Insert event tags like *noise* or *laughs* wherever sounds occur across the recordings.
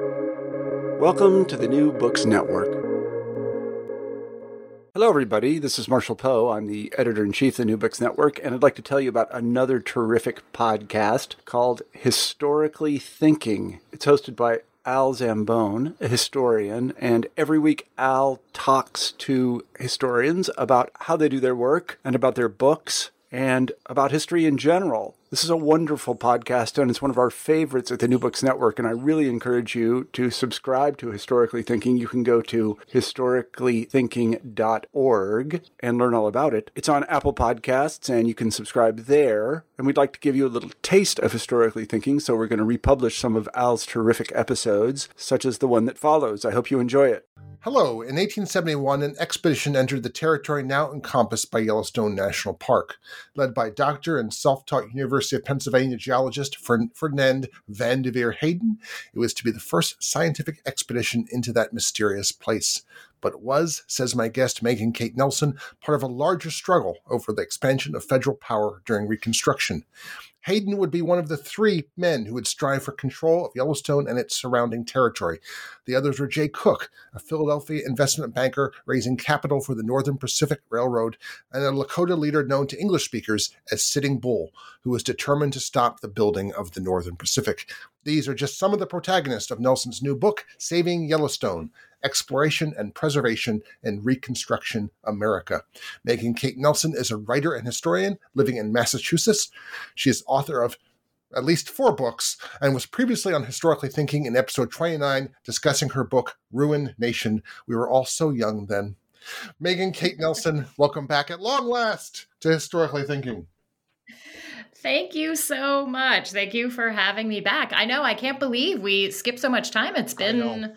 Welcome to the New Books Network. Hello, everybody. This is Marshall Poe. I'm the editor in chief of the New Books Network, and I'd like to tell you about another terrific podcast called Historically Thinking. It's hosted by Al Zambone, a historian, and every week Al talks to historians about how they do their work and about their books and about history in general. This is a wonderful podcast, and it's one of our favorites at the New Books Network. And I really encourage you to subscribe to Historically Thinking. You can go to historicallythinking.org and learn all about it. It's on Apple Podcasts, and you can subscribe there. And we'd like to give you a little taste of Historically Thinking, so we're going to republish some of Al's terrific episodes, such as the one that follows. I hope you enjoy it. Hello. In 1871, an expedition entered the territory now encompassed by Yellowstone National Park. Led by doctor and self taught University of Pennsylvania geologist Ferdinand Vanderveer Hayden, it was to be the first scientific expedition into that mysterious place. But was, says my guest Megan Kate Nelson, part of a larger struggle over the expansion of federal power during Reconstruction. Hayden would be one of the three men who would strive for control of Yellowstone and its surrounding territory. The others were Jay Cooke, a Philadelphia investment banker raising capital for the Northern Pacific Railroad, and a Lakota leader known to English speakers as Sitting Bull, who was determined to stop the building of the Northern Pacific. These are just some of the protagonists of Nelson's new book, Saving Yellowstone Exploration and Preservation in Reconstruction America. Megan Kate Nelson is a writer and historian living in Massachusetts. She is author of at least four books and was previously on Historically Thinking in episode 29 discussing her book, Ruin Nation. We were all so young then. Megan Kate Nelson, welcome back at long last to Historically Thinking. Thank you so much. Thank you for having me back. I know I can't believe we skipped so much time. It's been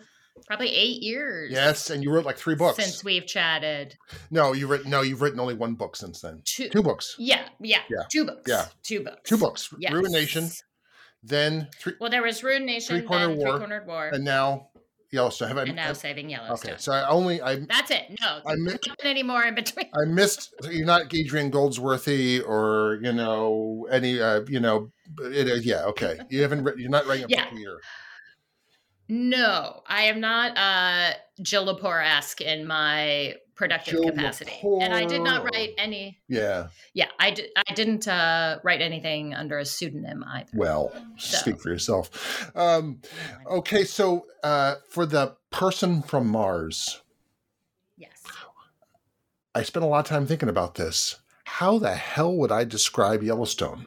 probably eight years. Yes, and you wrote like three books since we've chatted. No, you've written no, you've written only one book since then. Two, two books. Yeah, yeah, yeah, two books. Yeah, two books. Two books. Yes. Ruination. Then three. Well, there was Ruination, three corner war, three cornered war, and now Yellowstone. Have I, and now I, saving Yellowstone. Okay, so I only I. That's it. No, I missed anymore in between. I missed. You're not Adrian Goldsworthy or you know any uh, you know. It, yeah. Okay. You haven't. You're not writing a yeah. book a year. No, I am not uh, Jill Lepore esque in my productive Jill capacity, Lepore. and I did not write any. Yeah, yeah, I did. I didn't uh, write anything under a pseudonym either. Well, so. speak for yourself. Um, okay, so uh, for the person from Mars, yes, I spent a lot of time thinking about this. How the hell would I describe Yellowstone?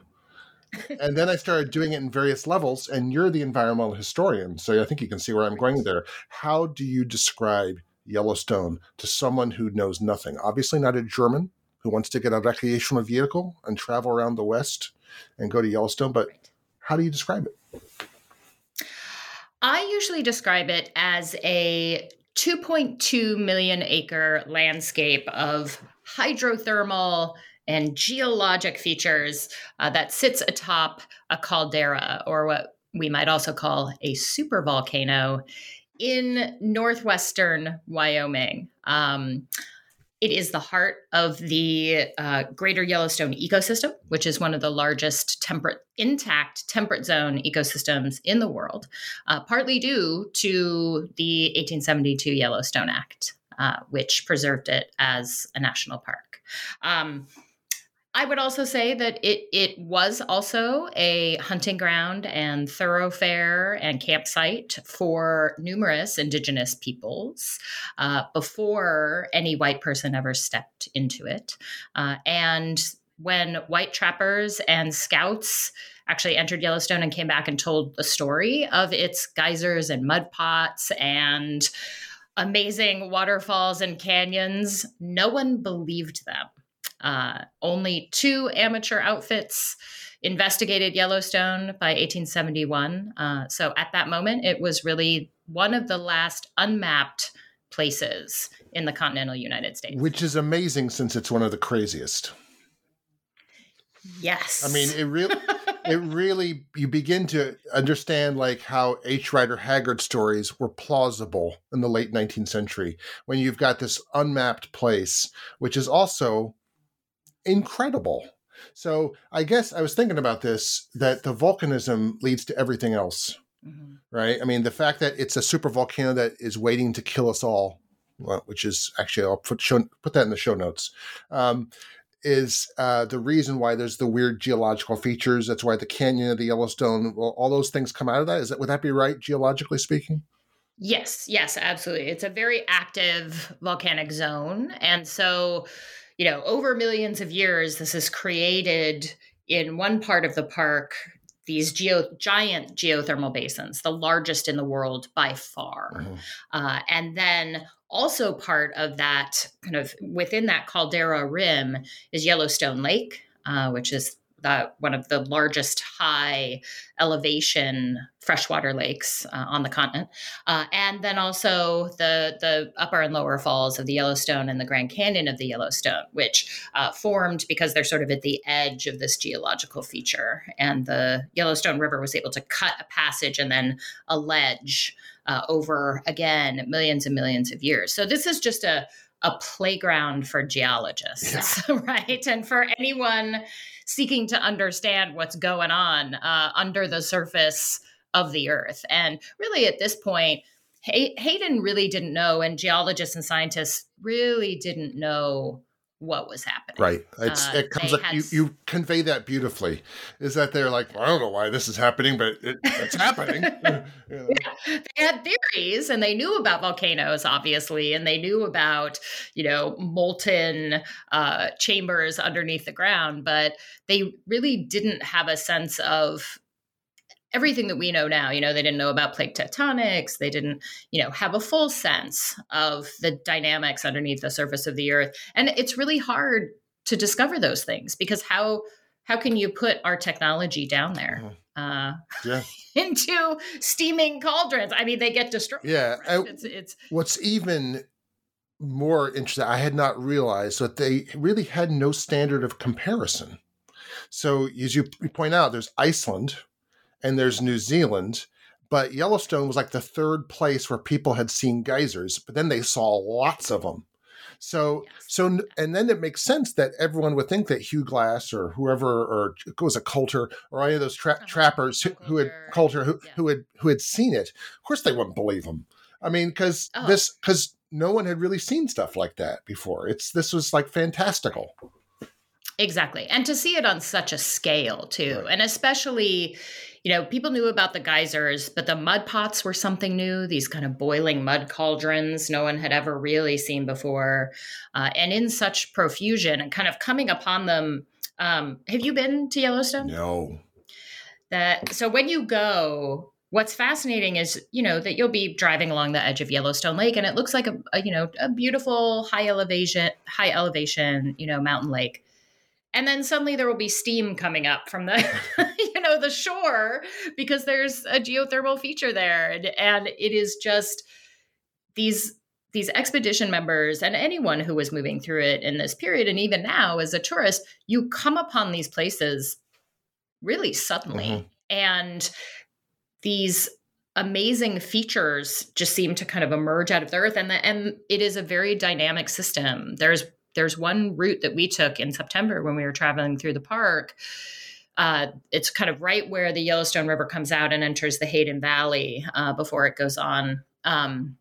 And then I started doing it in various levels. And you're the environmental historian, so I think you can see where I'm going there. How do you describe Yellowstone to someone who knows nothing? Obviously, not a German who wants to get a recreational vehicle and travel around the West and go to Yellowstone, but how do you describe it? I usually describe it as a 2.2 million acre landscape of hydrothermal and geologic features uh, that sits atop a caldera, or what we might also call a supervolcano, in northwestern Wyoming. Um, it is the heart of the uh, Greater Yellowstone ecosystem, which is one of the largest temperate, intact temperate zone ecosystems in the world, uh, partly due to the 1872 Yellowstone Act, uh, which preserved it as a national park. Um, I would also say that it it was also a hunting ground and thoroughfare and campsite for numerous indigenous peoples uh, before any white person ever stepped into it. Uh, and when white trappers and scouts actually entered Yellowstone and came back and told the story of its geysers and mud pots and amazing waterfalls and canyons, no one believed them. Uh, only two amateur outfits investigated Yellowstone by 1871. Uh, so at that moment, it was really one of the last unmapped places in the continental United States. Which is amazing since it's one of the craziest. Yes. I mean, it really. *laughs* it really you begin to understand like how H. Rider Haggard stories were plausible in the late 19th century when you've got this unmapped place, which is also incredible. So I guess I was thinking about this that the volcanism leads to everything else. mm-hmm. right? I mean, the fact that it's a super volcano that is waiting to kill us all, which is actually I'll put show, put that in the show notes. Um, is uh, the reason why there's the weird geological features. That's why the canyon of the Yellowstone, well, all those things come out of that. Is that would that be right, geologically speaking? Yes, yes, absolutely. It's a very active volcanic zone, and so you know, over millions of years, this has created in one part of the park these geo giant geothermal basins, the largest in the world by far. Mm-hmm. Uh, and then also part of that kind of within that caldera rim is Yellowstone Lake, uh, which is the, one of the largest high elevation freshwater lakes uh, on the continent, uh, and then also the the upper and lower falls of the Yellowstone and the Grand Canyon of the Yellowstone, which uh, formed because they're sort of at the edge of this geological feature, and the Yellowstone River was able to cut a passage and then a ledge uh, over again millions and millions of years. So this is just a a playground for geologists, yeah. *laughs* right? And for anyone seeking to understand what's going on uh, under the surface of the earth. And really, at this point, Hay- Hayden really didn't know, and geologists and scientists really didn't know what was happening. Right. It's, uh, it comes up, you, you convey that beautifully. Is that they're like, well, I don't know why this is happening, but it, it's happening. *laughs* yeah. They had theories and they knew about volcanoes, obviously, and they knew about, you know, molten uh, chambers underneath the ground, but they really didn't have a sense of everything that we know now. You know, they didn't know about plate tectonics. They didn't, you know, have a full sense of the dynamics underneath the surface of the earth. And it's really hard to discover those things because how how can you put our technology down there? Mm-hmm. Uh, yeah. *laughs* into steaming cauldrons. I mean, they get destroyed. Yeah, right? it's, it's what's even more interesting. I had not realized that they really had no standard of comparison. So, as you point out, there's Iceland, and there's New Zealand. But Yellowstone was like the third place where people had seen geysers, but then they saw lots of them. So, yes. so, and then it makes sense that everyone would think that Hugh Glass or whoever, or it was a Colter or any of those tra- uh-huh. trappers who, who, had Colter, who, yeah. who had who had seen it. Of course, they wouldn't believe him. I mean, because oh. this, because no one had really seen stuff like that before. It's this was like fantastical. Exactly, and to see it on such a scale too, right. and especially you know, people knew about the geysers, but the mud pots were something new, these kind of boiling mud cauldrons no one had ever really seen before. Uh, and in such profusion and kind of coming upon them. Um, have you been to Yellowstone? No. That so when you go, what's fascinating is you know that you'll be driving along the edge of Yellowstone Lake, and it looks like a, a you know a beautiful high elevation high elevation you know mountain lake and then suddenly there will be steam coming up from the *laughs* you know the shore because there's a geothermal feature there. And, and it is just these these expedition members and anyone who was moving through it in this period and even now as a tourist you come upon these places really suddenly mm-hmm. and these amazing features just seem to kind of emerge out of the earth. And the, and it is a very dynamic system. There's there's one route that we took in September when we were traveling through the park. Uh, it's kind of right where the Yellowstone River comes out and enters the Hayden Valley uh, before it goes on um,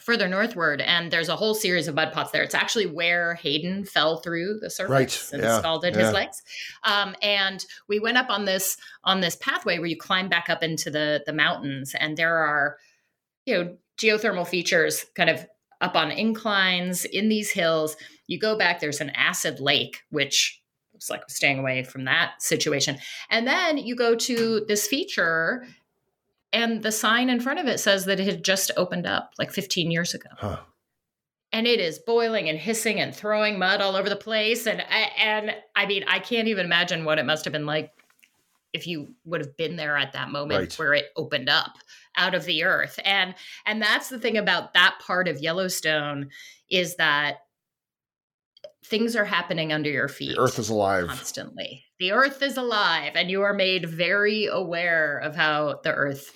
further northward. And there's a whole series of mud pots there. It's actually where Hayden fell through the surface right. and yeah. scalded yeah. his legs. Um, and we went up on this on this pathway where you climb back up into the the mountains, and there are you know geothermal features kind of up on inclines in these hills you go back, there's an acid lake, which looks like staying away from that situation. And then you go to this feature, and the sign in front of it says that it had just opened up like 15 years ago. Huh. And it is boiling and hissing and throwing mud all over the place. And and I mean, I can't even imagine what it must have been like if you would have been there at that moment right. where it opened up out of the earth and and that's the thing about that part of yellowstone is that things are happening under your feet. The earth is alive constantly. The earth is alive, and you are made very aware of how the earth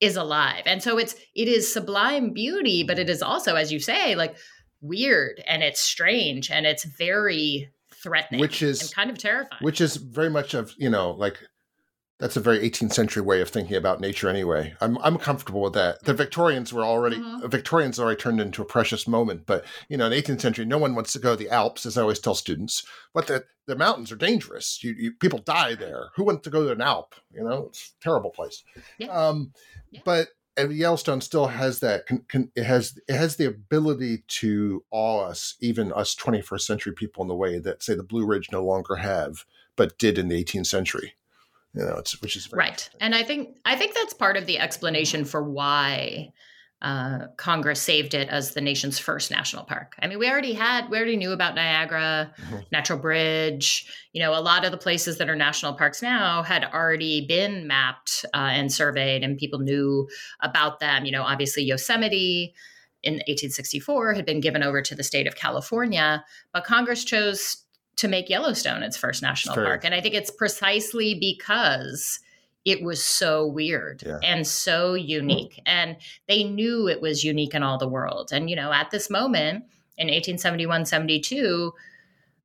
is alive. And so it's it is sublime beauty, but it is also, as you say, like weird and it's strange and it's very threatening, which is kind of terrifying. Which is very much of you know like that's a very 18th century way of thinking about nature anyway. I'm I'm comfortable with that. The Victorians were already mm-hmm. Victorians already turned into a precious moment, but you know, in 18th century, no one wants to go to the Alps, as I always tell students. But the the mountains are dangerous. You, you people die there. Who wants to go to an Alp? You know, it's a terrible place. Yeah. Um, yeah. But and Yellowstone still has that. Can, can, it has it has the ability to awe us, even us 21st century people, in the way that say the Blue Ridge no longer have, but did in the 18th century you know, it's which is right. And I think I think that's part of the explanation for why uh, Congress saved it as the nation's first national park. I mean, we already had, we already knew about Niagara, mm-hmm. Natural Bridge. You know, a lot of the places that are national parks now had already been mapped uh, and surveyed, and people knew about them. You know, obviously Yosemite in 1864 had been given over to the state of California, but Congress chose to make Yellowstone its first national park. And I think it's precisely because it was so weird yeah. and so unique. And they knew it was unique in all the world. And, you know, at this moment in 1871 72,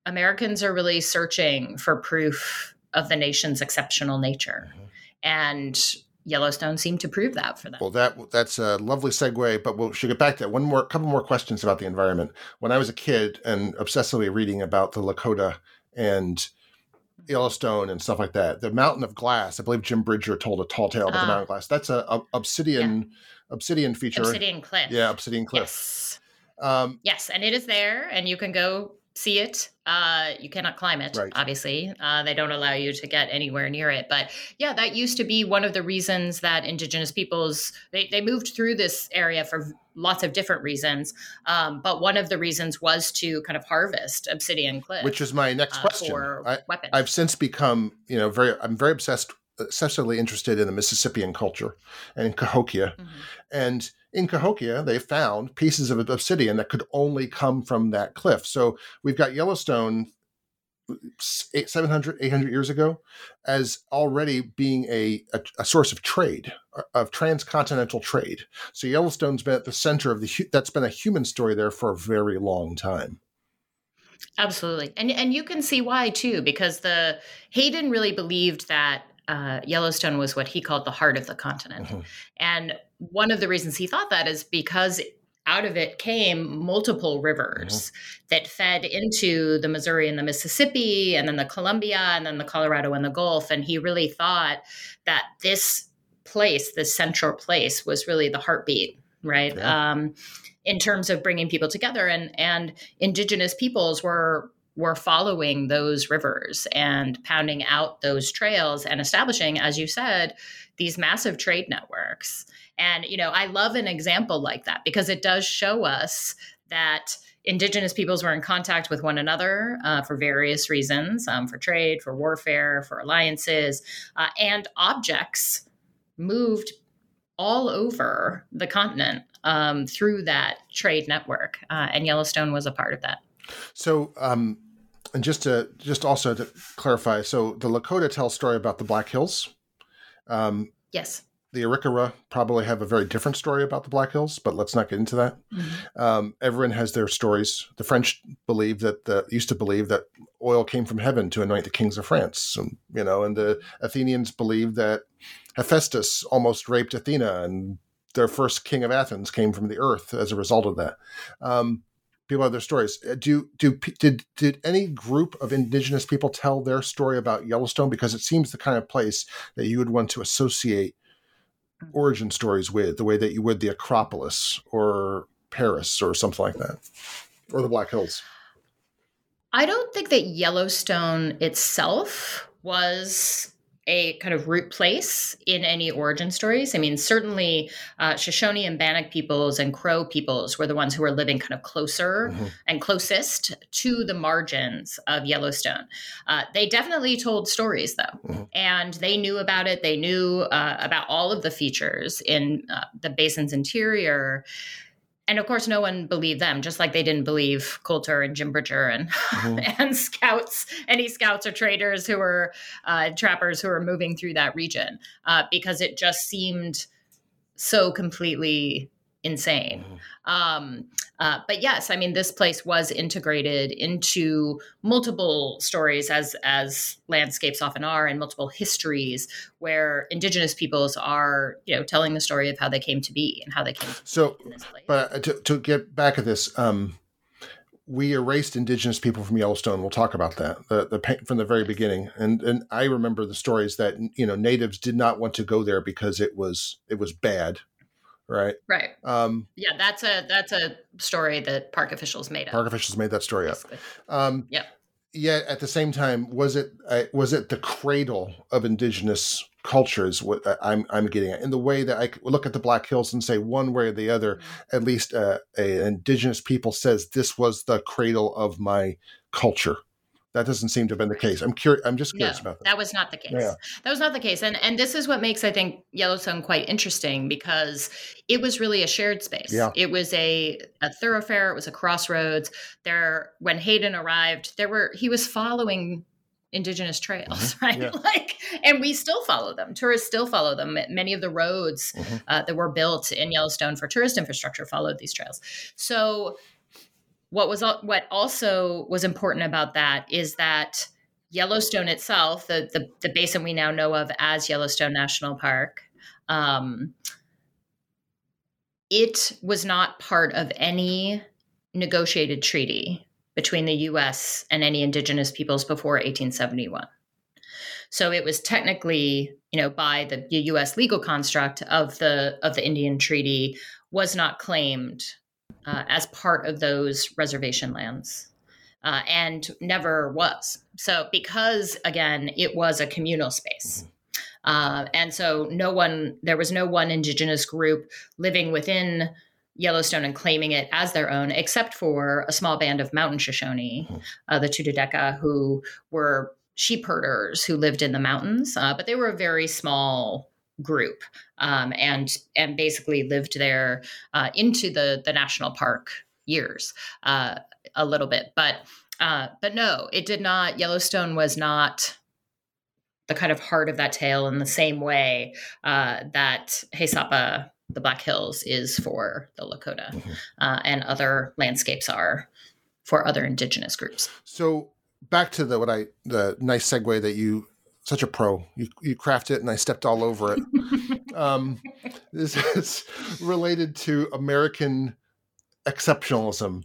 Americans are really searching for proof of the nation's exceptional nature. Mm-hmm. And Yellowstone seemed to prove that for them. Well, that that's a lovely segue, but we'll should get back to that. One more, couple more questions about the environment. When I was a kid and obsessively reading about the Lakota and Yellowstone and stuff like that, the Mountain of Glass. I believe Jim Bridger told a tall tale about uh, the Mountain of Glass. That's a, a obsidian yeah. obsidian feature. Obsidian cliff. Yeah, obsidian cliff. Yes. Um, yes, and it is there, and you can go see it. Uh, you cannot climb it, right. obviously. Uh, they don't allow you to get anywhere near it. But yeah, that used to be one of the reasons that Indigenous peoples they, they moved through this area for lots of different reasons. Um, but one of the reasons was to kind of harvest obsidian cliff, which is my next uh, question. I, I've since become, you know, very. I'm very obsessed obsessively interested in the Mississippian culture and in Cahokia. Mm-hmm. And in Cahokia, they found pieces of obsidian that could only come from that cliff. So we've got Yellowstone eight, 700, 800 years ago as already being a, a, a, source of trade, of transcontinental trade. So Yellowstone's been at the center of the, that's been a human story there for a very long time. Absolutely. And, and you can see why too, because the Hayden really believed that uh, Yellowstone was what he called the heart of the continent. Mm-hmm. And one of the reasons he thought that is because out of it came multiple rivers mm-hmm. that fed into the Missouri and the Mississippi, and then the Columbia, and then the Colorado and the Gulf. And he really thought that this place, this central place, was really the heartbeat, right? Yeah. Um, in terms of bringing people together, and and indigenous peoples were were following those rivers and pounding out those trails and establishing, as you said, these massive trade networks. And, you know, I love an example like that because it does show us that indigenous peoples were in contact with one another uh, for various reasons um, for trade, for warfare, for alliances, uh, and objects moved all over the continent um, through that trade network. Uh, and Yellowstone was a part of that. So, um, and just to just also to clarify, so the Lakota tell a story about the Black Hills. Um, yes. The Arikara probably have a very different story about the Black Hills, but let's not get into that. Mm-hmm. Um, everyone has their stories. The French believe that the used to believe that oil came from heaven to anoint the kings of France, and, you know, and the Athenians believe that Hephaestus almost raped Athena, and their first king of Athens came from the earth as a result of that. Um, people have their stories. Uh, do do did did any group of indigenous people tell their story about Yellowstone? Because it seems the kind of place that you would want to associate origin stories with, the way that you would the Acropolis or Paris or something like that, or the Black Hills. I don't think that Yellowstone itself was a kind of root place in any origin stories. I mean, certainly uh, Shoshone and Bannock peoples and Crow peoples were the ones who were living kind of closer mm-hmm. and closest to the margins of Yellowstone. Uh, they definitely told stories, though, mm-hmm. and they knew about it. They knew uh, about all of the features in uh, the basin's interior and of course, no one believed them, just like they didn't believe Colter and Jim Bridger and mm-hmm. *laughs* and scouts, any scouts or traders who were uh, trappers who were moving through that region, uh, because it just seemed so completely insane. Mm-hmm. Um, uh, but yes, I mean, this place was integrated into multiple stories, as as landscapes often are, and multiple histories where indigenous peoples are, you know, telling the story of how they came to be and how they came. so, but uh, to, to get back at this. Um, we erased indigenous people from Yellowstone. We'll talk about that the, the from the very beginning. And and I remember the stories that you know natives did not want to go there because it was it was bad, right? Right. Um, yeah, that's a that's a story that park officials made up. Park officials made that story up. Um, yeah. Yet at the same time, was it uh, was it the cradle of indigenous cultures what I'm I'm getting at in the way that I look at the Black Hills and say one way or the other, mm-hmm. at least uh, a indigenous people says this was the cradle of my culture. That doesn't seem to have been the case. I'm curious. I'm just curious no, about that. That was not the case. Yeah. That was not the case. And and this is what makes I think Yellowstone quite interesting because it was really a shared space. Yeah. It was a a thoroughfare. It was a crossroads. There, when Hayden arrived, there were he was following indigenous trails mm-hmm. *laughs* right yeah. like and we still follow them tourists still follow them many of the roads mm-hmm. uh, that were built in yellowstone for tourist infrastructure followed these trails so what was what also was important about that is that yellowstone itself the the, the basin we now know of as yellowstone national park um, it was not part of any negotiated treaty between the US and any indigenous peoples before 1871. So it was technically, you know, by the US legal construct of the of the Indian Treaty was not claimed uh, as part of those reservation lands. Uh, and never was. So, because again, it was a communal space. Uh, and so, no one, there was no one indigenous group living within Yellowstone and claiming it as their own, except for a small band of mountain Shoshone, mm-hmm. uh, the Tukudika, who were sheep herders who lived in the mountains, uh, but they were a very small group um, and and basically lived there uh, into the the national park years uh, a little bit, but uh, but no, it did not. Yellowstone was not the kind of heart of that tale in the same way uh, that Haisapa the Black Hills is for the Lakota, mm-hmm. uh, and other landscapes are for other indigenous groups. So back to the what I the nice segue that you such a pro you you crafted it and I stepped all over it. *laughs* um, this is related to American exceptionalism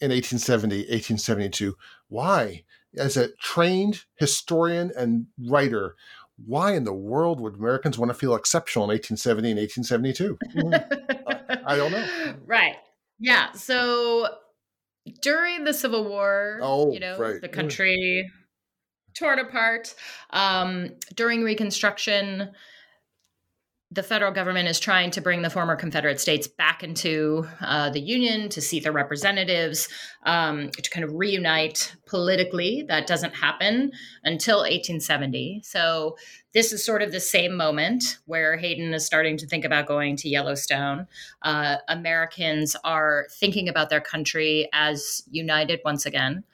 in 1870 1872. Why? As a trained historian and writer, why in the world would Americans want to feel exceptional in 1870 and 1872? Mm-hmm. I don't know. *laughs* Right. Yeah. So during the Civil War, oh, you know, right. the country torn apart. Um, during Reconstruction, the federal government is trying to bring the former Confederate states back into uh, the Union to seat their representatives, um, to kind of reunite politically. That doesn't happen until 1870. So, this is sort of the same moment where Hayden is starting to think about going to Yellowstone. Uh, Americans are thinking about their country as united once again.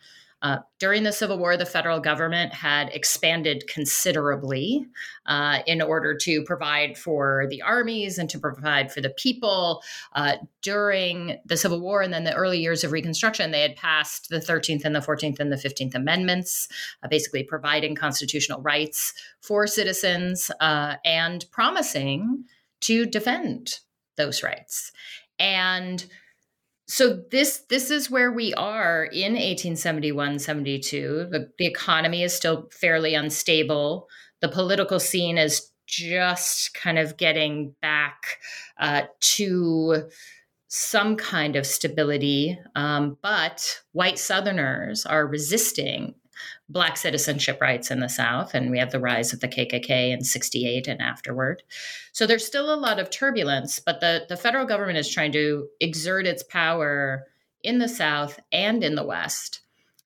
Uh, during the Civil War, the federal government had expanded considerably uh, in order to provide for the armies and to provide for the people. Uh, during the Civil War and then the early years of Reconstruction, they had passed the 13th and the 14th and the 15th Amendments, uh, basically providing constitutional rights for citizens uh, and promising to defend those rights. And so this this is where we are in 1871 72 the, the economy is still fairly unstable. The political scene is just kind of getting back uh, to some kind of stability um, but white southerners are resisting black citizenship rights in the South, and we have the rise of the KKK in 68 and afterward. So there's still a lot of turbulence, but the, the federal government is trying to exert its power in the South and in the West.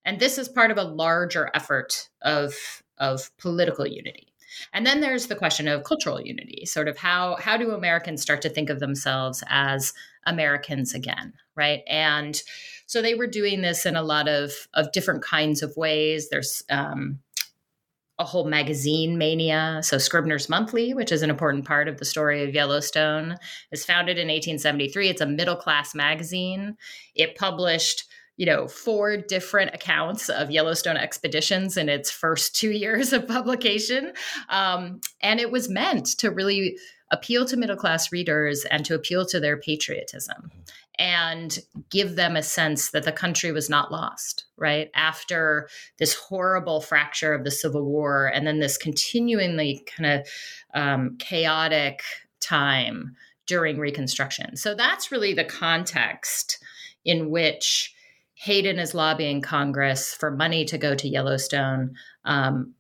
And this is part of a larger effort of, of political unity. And then there's the question of cultural unity, sort of how how do Americans start to think of themselves as Americans again, right? And so they were doing this in a lot of of different kinds of ways. There's um, a whole magazine mania. So, Scribner's Monthly, which is an important part of the story of Yellowstone, is founded in 1873. It's a middle class magazine. It published you know, four different accounts of Yellowstone expeditions in its first two *laughs* years of publication. Um, and it was meant to really appeal to middle class readers and to appeal to their patriotism and give them a sense that the country was not lost, right? After this horrible fracture of the Civil War and then this continuingly kind of um, chaotic time during Reconstruction. So that's really the context in which Hayden is lobbying Congress for money to go to Yellowstone. Um,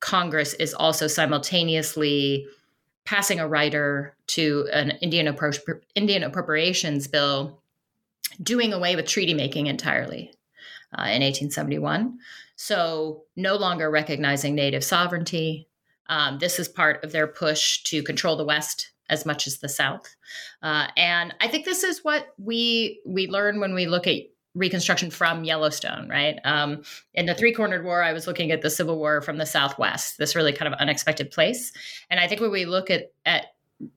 Congress is also simultaneously passing a rider to an Indian, appro- Indian appropriations bill doing away with treaty making entirely uh, in 1871. So, no longer recognizing native sovereignty. Um, this is part of their push to control the West as much as the South. Uh, and I think this is what we we learn when we look at reconstruction from Yellowstone, right? Um, in the Three Cornered War, I was looking at the Civil War from the Southwest, this really kind of unexpected place. And I think when we look at, at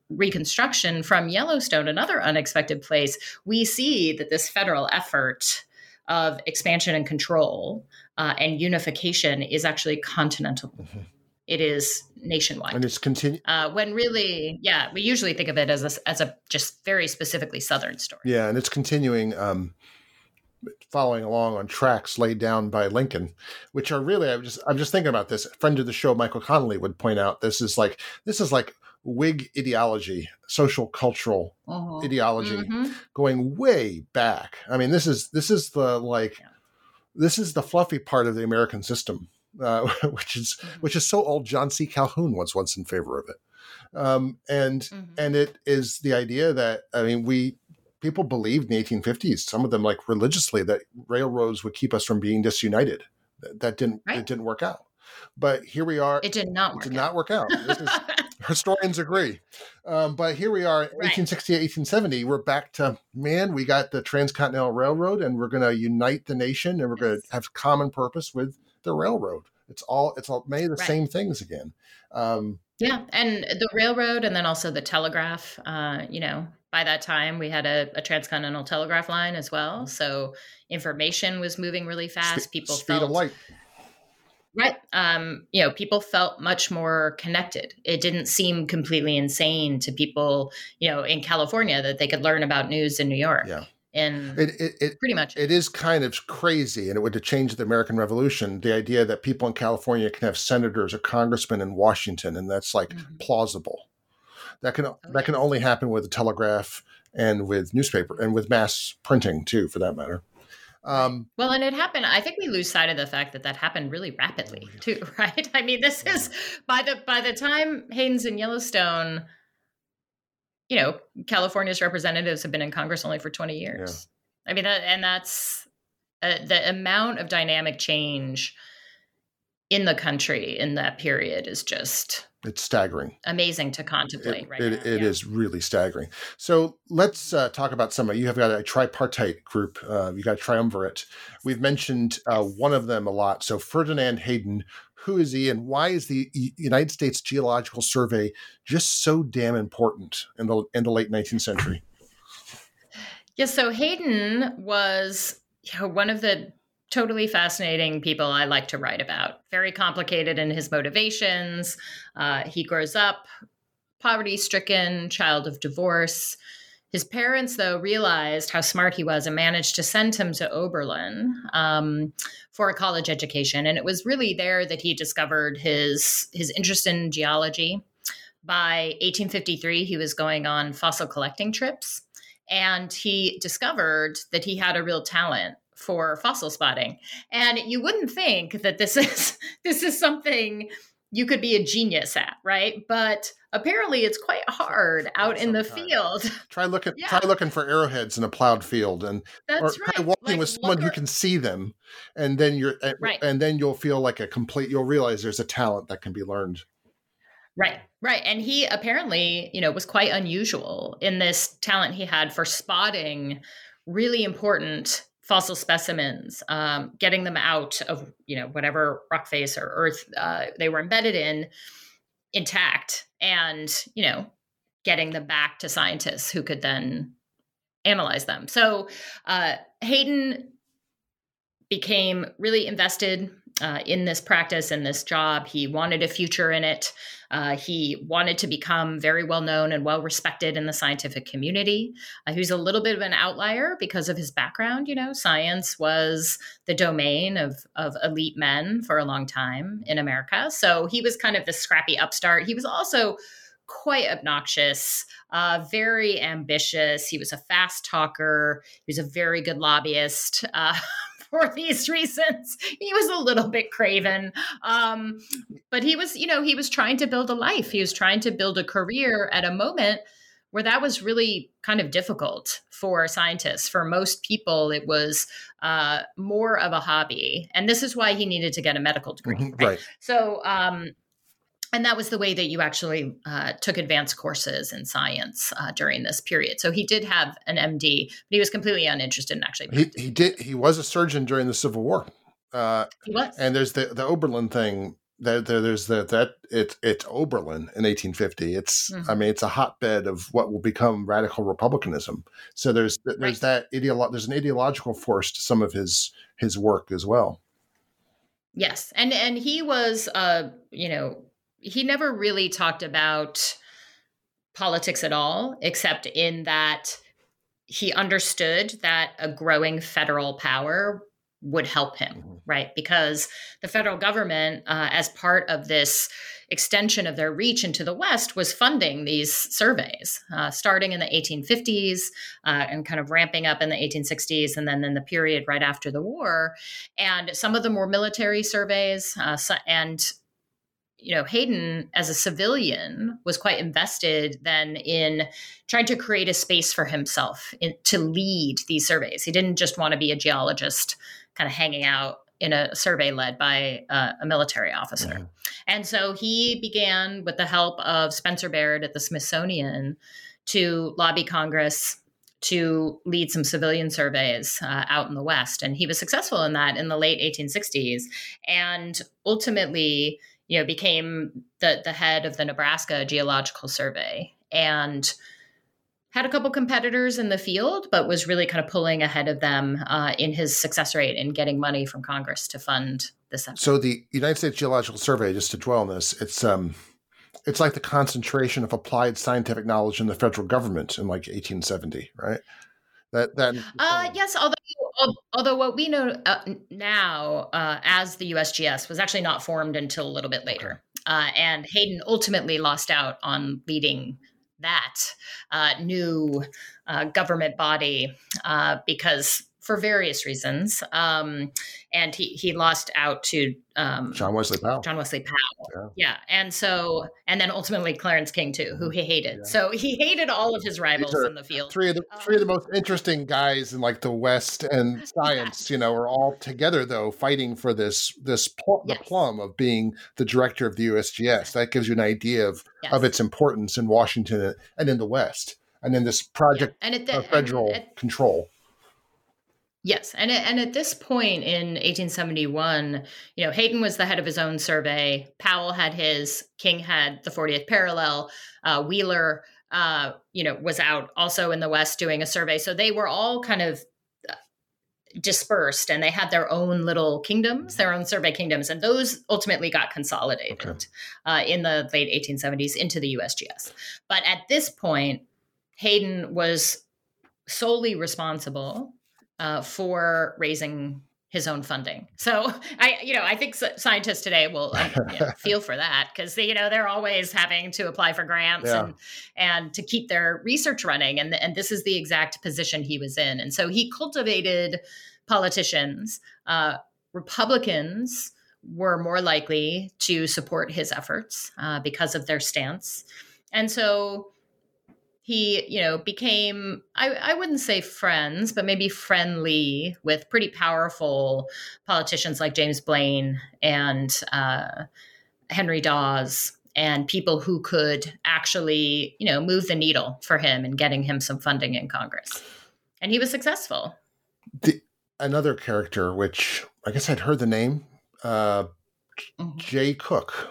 reconstruction from Yellowstone, another unexpected place, we see that this federal effort of expansion and control uh, and unification is actually continental. Mm-hmm. It is nationwide, and it's continue. Uh, when really, yeah, we usually think of it as a, as a just very specifically Southern story. Yeah, and it's continuing. Um, following along on tracks laid down by Lincoln, which are really I'm just I'm just thinking about this. A friend of the show, Michael Connolly, would point out this is like this is like Whig ideology, social cultural uh-huh. ideology, mm-hmm. going way back. I mean, this is this is the like this is the fluffy part of the American system, uh, *laughs* which is mm-hmm. which is so old. John C. Calhoun was once in favor of it, um, and mm-hmm. and it is the idea that I mean we people believed in the 1850s, some of them like religiously, that railroads would keep us from being disunited. That, that didn't right. it didn't work out. But here we are. It did not. It did out. not work out. Is, *laughs* historians agree. Um, but here we are, right. 1868, 1870. We're back to man. We got the Transcontinental Railroad, and we're going to unite the nation, and we're going to have common purpose with the railroad. It's all it's all many of the right. same things again. Um, yeah, and the railroad, and then also the telegraph. Uh, you know, by that time we had a, a, transcontinental telegraph line as well. Mm-hmm. so information was moving really fast. Spe- people speed felt of light. Right. Um, you know people felt much more connected. It didn't seem completely insane to people you know in california that they could learn about news in new york. Yeah. And it, it, it, pretty much. it is kind of crazy and it would have changed the american revolution the idea that people in california can have senators or congressmen in washington and that's like mm-hmm. plausible that can oh, that can only happen with the telegraph and with newspaper and with mass printing too, for that matter. Um, well, and it happened. I think we lose sight of the fact that that happened really rapidly oh, too, *laughs* right? I mean, this is by the by the time Hayden's in Yellowstone, you know, California's representatives have been in Congress only for twenty years. Yeah. I mean, that, and that's uh, the amount of dynamic change in the country in that period is just it's staggering. Amazing to contemplate it, right it. It yeah. is really staggering. So let's uh, talk about some. You have got a tripartite group. Uh, you got a triumvirate. We've mentioned uh, one of them a lot. So Ferdinand Hayden, who is he, and why is the United States Geological Survey just so damn important in the in the late 19th century? Yes. Yeah, so Hayden was you know, one of the totally fascinating people I like to write about. Very complicated in his motivations. Uh, he grows up poverty stricken, child of divorce. His parents, though, realized how smart he was and managed to send him to Oberlin um, for a college education. And it was really there that he discovered his his interest in geology. By 1853, he was going on fossil collecting trips, and he discovered that he had a real talent for fossil spotting. And you wouldn't think that this *laughs* is this is something you could be a genius at, right? But apparently it's quite hard out in the field. Try looking *laughs* yeah. try looking for arrowheads in a plowed field and That's or right. try walking like, with someone who can see them and then you're eh, right. and then you'll feel like a complete you'll realize there's a talent that can be learned. Right, right. And he apparently, you know, was quite unusual in this talent he had for spotting really important fossil specimens, um, getting them out of you know whatever rock face or earth uh, they were embedded in intact, and you know getting them back to scientists who could then analyze them. So uh, Hayden became really invested uh, in this practice and this job. He wanted a future in it. Uh, he wanted to become very well known and well respected in the scientific community. Uh, he was a little bit of an outlier because of his background. You know, science was the domain of, of elite men for a long time in America. So he was kind of the scrappy upstart. He was also quite obnoxious, uh, very ambitious. He was a fast talker. He was a very good lobbyist. Uh, *laughs* for these *laughs* reasons. He was a little bit craven. Um, but he was, you know, he was trying to build a life. He was trying to build a career at a moment where that was really kind of difficult for scientists. For most people, it was uh, more of a hobby. And this is why he needed to get a medical degree. Mhm, right. So, um, and that was the way that you actually uh, took advanced courses in science uh, during this period. So he did have an MD, but he was completely uninterested in actually. He he did he was a surgeon during the Civil War. Uh, He was. and there's the the Oberlin thing. There, there there's the that it's it's Oberlin in 1850. It's I Mhm. mean it's a hotbed of what will become radical republicanism. So there's there's Right. that ideolo- there's an ideological force to some of his his work as well. Yes, and and he was, uh, you know, he never really talked about politics at all, except in that he understood that a growing federal power would help him, Mhm. right? Because the federal government, uh, as part of this extension of their reach into the West, was funding these surveys, uh, starting in the 1850s uh, and kind of ramping up in the 1860s, and then in the period right after the war. And some of them were military surveys, uh, so, and you know, Hayden, as a civilian, was quite invested then in trying to create a space for himself in, to lead these surveys. He didn't just want to be a geologist, kind of hanging out in a survey led by uh, a military officer. Mhm. And so he began, with the help of Spencer Baird at the Smithsonian, to lobby Congress to lead some civilian surveys uh, out in the West. And he was successful in that in the late 1860s. And ultimately, you know, became the, the head of the Nebraska Geological Survey and had a couple competitors in the field, but was really kind of pulling ahead of them uh, in his success rate in getting money from Congress to fund this effort. So the United States Geological Survey, just to dwell on this, it's um it's like the concentration of applied scientific knowledge in the federal government in like 1870, right? That that Uh, yes, although al- although what we know uh, now uh, as the USGS was actually not formed until a little bit later, uh, and Hayden ultimately lost out on leading that uh, new uh, government body uh, because for various reasons, um, and he he lost out to um, John Wesley Powell. John Wesley Powell. Yeah. And so, and then ultimately Clarence King too, who he hated. Yeah. So he hated all of his rivals in the field. Three of the three of the most interesting guys in like the West and *laughs* science, you know, are all together though fighting for this this pl- the plum of being the director of the USGS. That gives you an idea of Yes. of its importance in Washington and in the West, and then this project and at the, of and federal at- control. Yes, and at- and at this point in 1871, you know, Hayden was the head of his own survey. Powell had his. King had the 40th parallel. Uh, Wheeler, uh, you know, was out also in the West doing a survey. So they were all kind of uh, dispersed, and they had their own little kingdoms, their own survey kingdoms, and those ultimately got consolidated. Okay. uh, in the late 1870s into the USGS. But at this point, Hayden was solely responsible uh, for raising his own funding. So *laughs* I, you know, I think scientists today will *laughs* you know, feel for that because you know they're always having to apply for grants Yeah. and and to keep their research running, and and this is the exact position he was in, and so he cultivated politicians, uh, Republicans were more likely to support his efforts uh, because of their stance. And so he, you know, became, I, I wouldn't say friends, but maybe friendly with pretty powerful politicians like James Blaine and uh, Henry Dawes and people who could actually, you know, move the needle for him in getting him some funding in Congress. And he was successful. another character, which I guess I'd heard the name, uh, Mhm. Jay Cooke,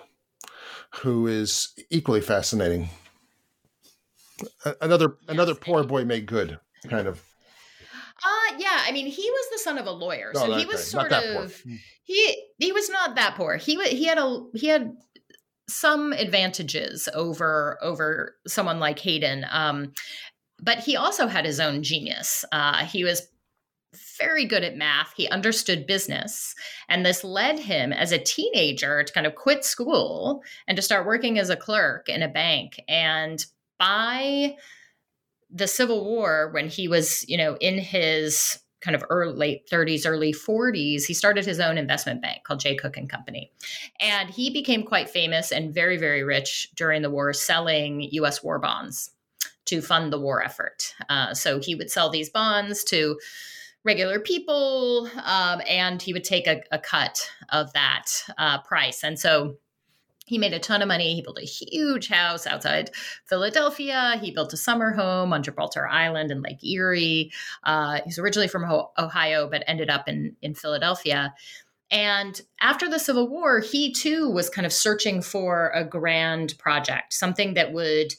who is equally fascinating. Another another poor boy made good kind of. Uh yeah, I mean, he was the son of a lawyer, No, so he was sort poor. of he he was not that poor. He he had a he had some advantages over over someone like Hayden. Um, but he also had his own genius. Uh, he was very good at math. He understood business, and this led him as a teenager to kind of quit school and to start working as a clerk in a bank. And by the Civil War, when he was, you know, in his kind of early late 30s, early 40s, he started his own investment bank called Jay Cooke and Company. And he became quite famous and very, very rich during the war selling US war bonds to fund the war effort. Uh, so he would sell these bonds to regular people um, and he would take a, a cut of that uh, price. And so he made a ton of money. He built a huge house outside Philadelphia. He built a summer home on Gibraltar Island in Lake Erie. Uh, he's originally from Ohio, but ended up in, in Philadelphia. And after the Civil War, he too was kind of searching for a grand project, something that would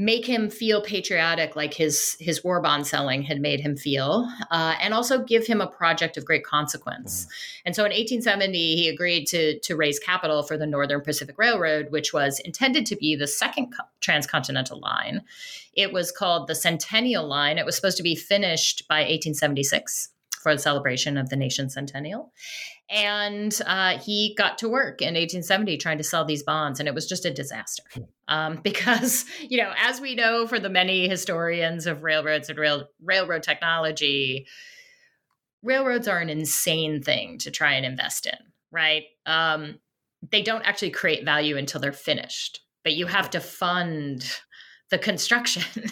make him feel patriotic like his his war bond selling had made him feel uh, and also give him a project of great consequence. And so in 1870 he agreed to to raise capital for the northern pacific railroad which was intended to be the second co- transcontinental line. It was called the centennial line. It was supposed to be finished by 1876 for the celebration of the nation's centennial and uh, he got to work in 1870 trying to sell these bonds and it was just a disaster. Um, *laughs* because you know as we know for the many historians of railroads and rail, railroad technology railroads are an insane thing to try and invest in right? Um, they don't actually create value until they're finished but you have to fund the construction. *laughs*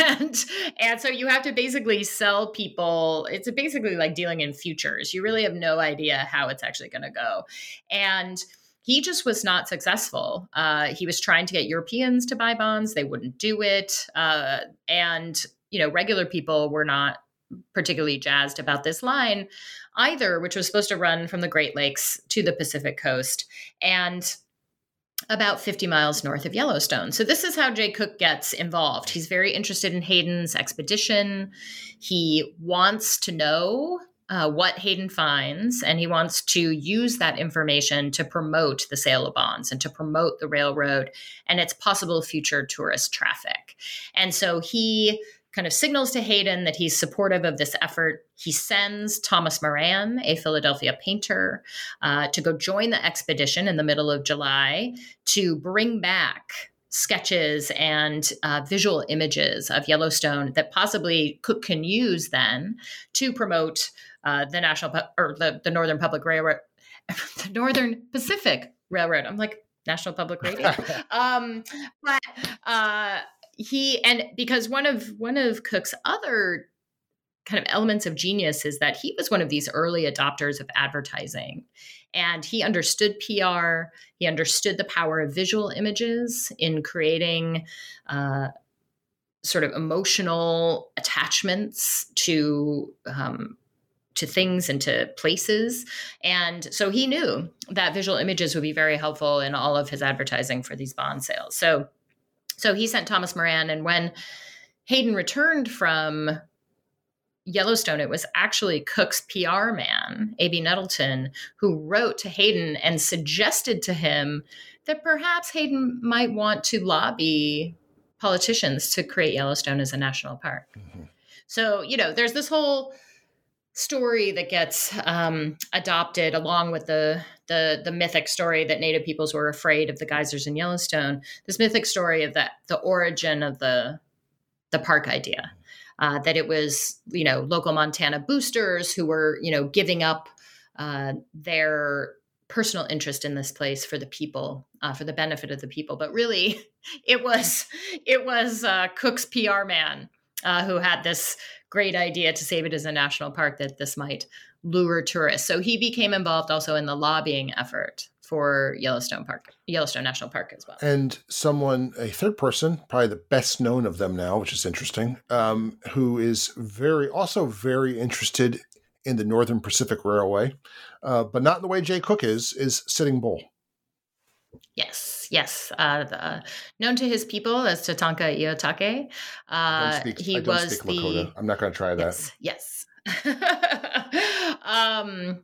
And and so you have to basically sell people it's basically like dealing in futures. You really have no idea how it's actually going to go. And he just was not successful. Uh, he was trying to get europeans to buy bonds. They wouldn't do it. Uh, and you know regular people were not particularly jazzed about this line either which was supposed to run from the great lakes to the pacific coast. And about 50 miles north of Yellowstone. So, this is how Jay Cooke gets involved. He's very interested in Hayden's expedition. He wants to know uh, what Hayden finds, and he wants to use that information to promote the sale of bonds and to promote the railroad and its possible future tourist traffic. And so, he kind of signals to Hayden that he's supportive of this effort. He sends Thomas Moran, a Philadelphia painter, uh, to go join the expedition in the middle of July to bring back sketches and uh, visual images of Yellowstone that possibly Cooke can use then to promote uh, the National Pu- or the, the Northern Public Railroad, *laughs* the Northern Pacific Railroad. I'm like National Public Radio. *laughs* um, but uh, he and because one of one of Cooke's other kind of elements of genius is that he was one of these early adopters of advertising and he understood PR. He understood the power of visual images in creating uh, sort of emotional attachments to um, to things and to places. And so he knew that visual images would be very helpful in all of his advertising for these bond sales. So so he sent Thomas Moran, and when Hayden returned from Yellowstone, it was actually Cooke's PR man, A.B. Nettleton, who wrote to Hayden and suggested to him that perhaps Hayden might want to lobby politicians to create Yellowstone as a national park. Mm-hmm. So, you know, there's this whole story that gets um, adopted along with the, the the mythic story that Native peoples were afraid of the geysers in Yellowstone. This mythic story of that the origin of the the park idea. Uh, that it was, you know, local Montana boosters who were, you know, giving up uh, their personal interest in this place for the people, uh, for the benefit of the people. But really, *laughs* it was it was uh, Cooke's PR man uh, who had this great idea to save it as a national park that this might lure tourists. So he became involved also in the lobbying effort for Yellowstone Park, Yellowstone National Park as well. And someone, a third person, probably the best known of them now, which is interesting, um, who is very, also very interested in the Northern Pacific Railway, uh, but not in the way Jay Cooke is, is Sitting Bull. Yes, yes. Uh, the, known to his people as Tatanka Iyotake. Uh, speak, he was the. Lakota. I'm not going to try that. Yes. yes. *laughs* um,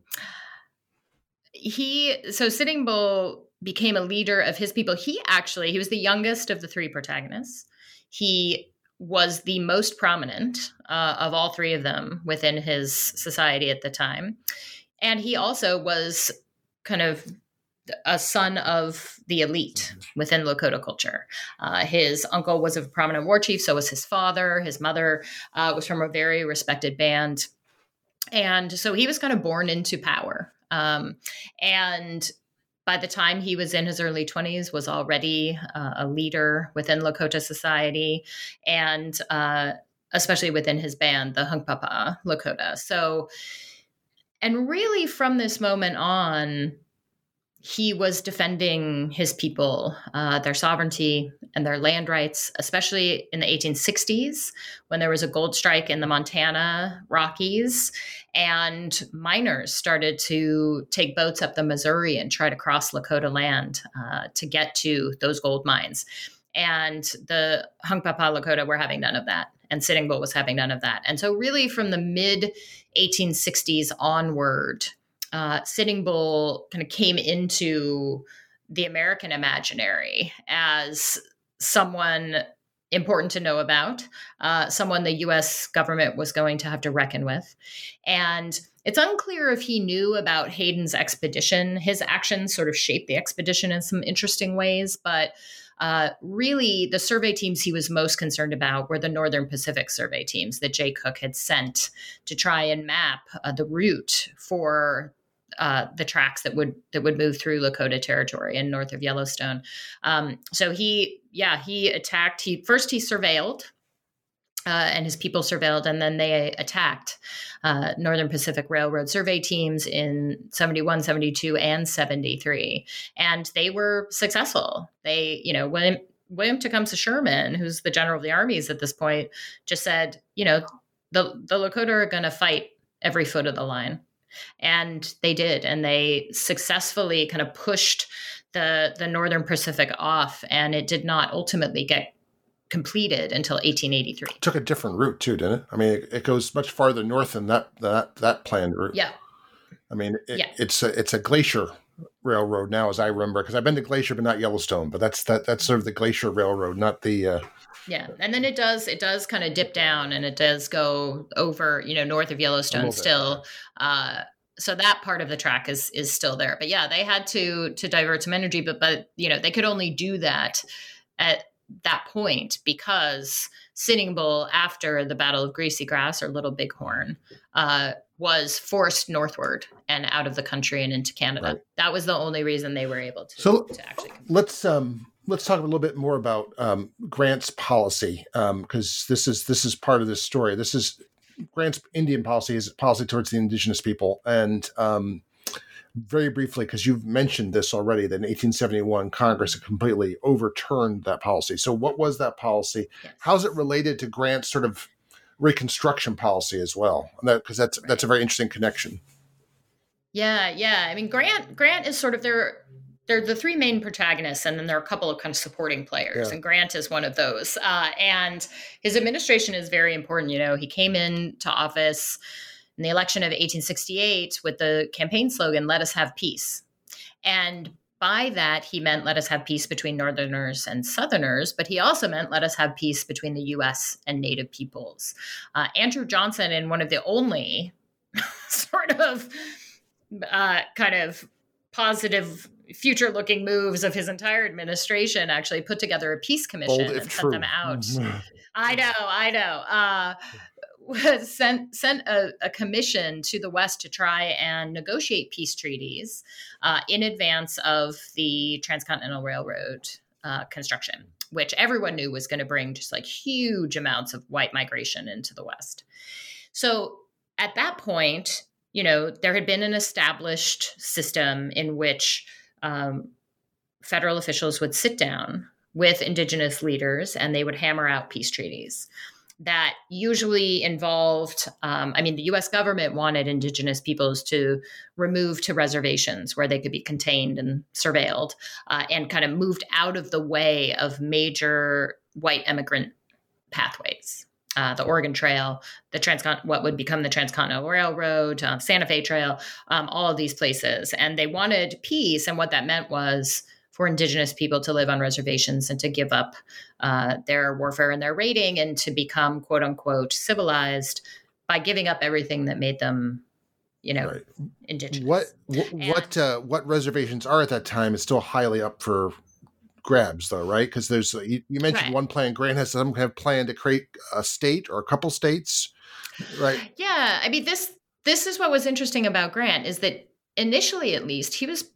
he so Sitting Bull became a leader of his people. He actually he was the youngest of the three protagonists. He was the most prominent uh, of all three of them within his society at the time, and he also was kind of a son of the elite mm-hmm. within Lakota culture. Uh, his uncle was a prominent war chief, so was his father. His mother uh, was from a very respected band. And so he was kind of born into power. Um, and by the time he was in his early 20s was already uh, a leader within lakota society and uh, especially within his band the hunkpapa lakota so and really from this moment on he was defending his people, uh, their sovereignty, and their land rights, especially in the 1860s when there was a gold strike in the Montana Rockies. And miners started to take boats up the Missouri and try to cross Lakota land uh, to get to those gold mines. And the Hunkpapa Lakota were having none of that. And Sitting Bull was having none of that. And so, really, from the mid 1860s onward, uh, Sitting Bull kind of came into the American imaginary as someone important to know about, uh, someone the US government was going to have to reckon with. And it's unclear if he knew about Hayden's expedition. His actions sort of shaped the expedition in some interesting ways, but uh, really the survey teams he was most concerned about were the Northern Pacific survey teams that Jay Cooke had sent to try and map uh, the route for uh, the tracks that would that would move through Lakota territory and north of Yellowstone. Um, so he, yeah, he attacked. He first he surveilled. Uh, and his people surveilled, and then they attacked uh, Northern Pacific Railroad survey teams in 71, 72, and 73. And they were successful. They, you know, William, William Tecumseh Sherman, who's the general of the armies at this point, just said, you know, the, the Lakota are going to fight every foot of the line and they did and they successfully kind of pushed the the northern pacific off and it did not ultimately get completed until 1883 it took a different route too didn't it? I mean it, it goes much farther north than that that that planned route. Yeah. I mean it, yeah. it's a it's a glacier railroad now as i remember because i've been to glacier but not yellowstone but that's that that's sort of the glacier railroad not the uh, yeah and then it does it does kind of dip down and it does go over you know north of yellowstone still uh so that part of the track is is still there but yeah they had to to divert some energy but but you know they could only do that at that point because Sitting Bull, after the Battle of Greasy Grass or Little Bighorn, uh, was forced northward and out of the country and into Canada. Right. That was the only reason they were able to, so to actually. Let's um, let's talk a little bit more about um, Grant's policy because um, this is this is part of this story. This is Grant's Indian policy is policy towards the indigenous people, and um, very briefly, because you've mentioned this already, that in 1871 Congress completely overturned that policy. So, what was that policy? Yes. How's it related to Grant's sort of Reconstruction policy as well? Because that, that's right. that's a very interesting connection. Yeah, yeah. I mean, Grant Grant is sort of their they're the three main protagonists, and then there are a couple of kind of supporting players, yeah. and Grant is one of those. Uh, and his administration is very important. You know, he came into office in the election of 1868 with the campaign slogan "Let us have peace," and by that he meant let us have peace between northerners and southerners but he also meant let us have peace between the us and native peoples uh, andrew johnson in one of the only *laughs* sort of uh, kind of positive future looking moves of his entire administration actually put together a peace commission and sent them out. Mm-hmm. I know, I know. Uh, *laughs* sent sent a, a, commission to the West to try and negotiate peace treaties uh, in advance of the Transcontinental Railroad uh, construction, which everyone knew was going to bring just like huge amounts of white migration into the West. So at that point, you know, there had been an established system in which um, federal officials would sit down with indigenous leaders and they would hammer out peace treaties. that usually involved, um, I mean, the US government wanted indigenous peoples to remove to reservations where they could be contained and surveilled uh, and kind of moved out of the way of major white immigrant pathways. Uh, the Oregon Trail, the Transcon, what would become the Transcontinental Railroad, uh, Santa Fe Trail, um, all of these places, and they wanted peace. And what that meant was for indigenous people to live on reservations and to give up uh, their warfare and their raiding and to become quote unquote civilized by giving up everything that made them you know right. indigenous what what what, uh, what reservations are at that time is still highly up for grabs though right because there's uh, you, you mentioned right. one plan grant has some kind of plan to create a state or a couple states right yeah i mean this this is what was interesting about grant is that initially at least he was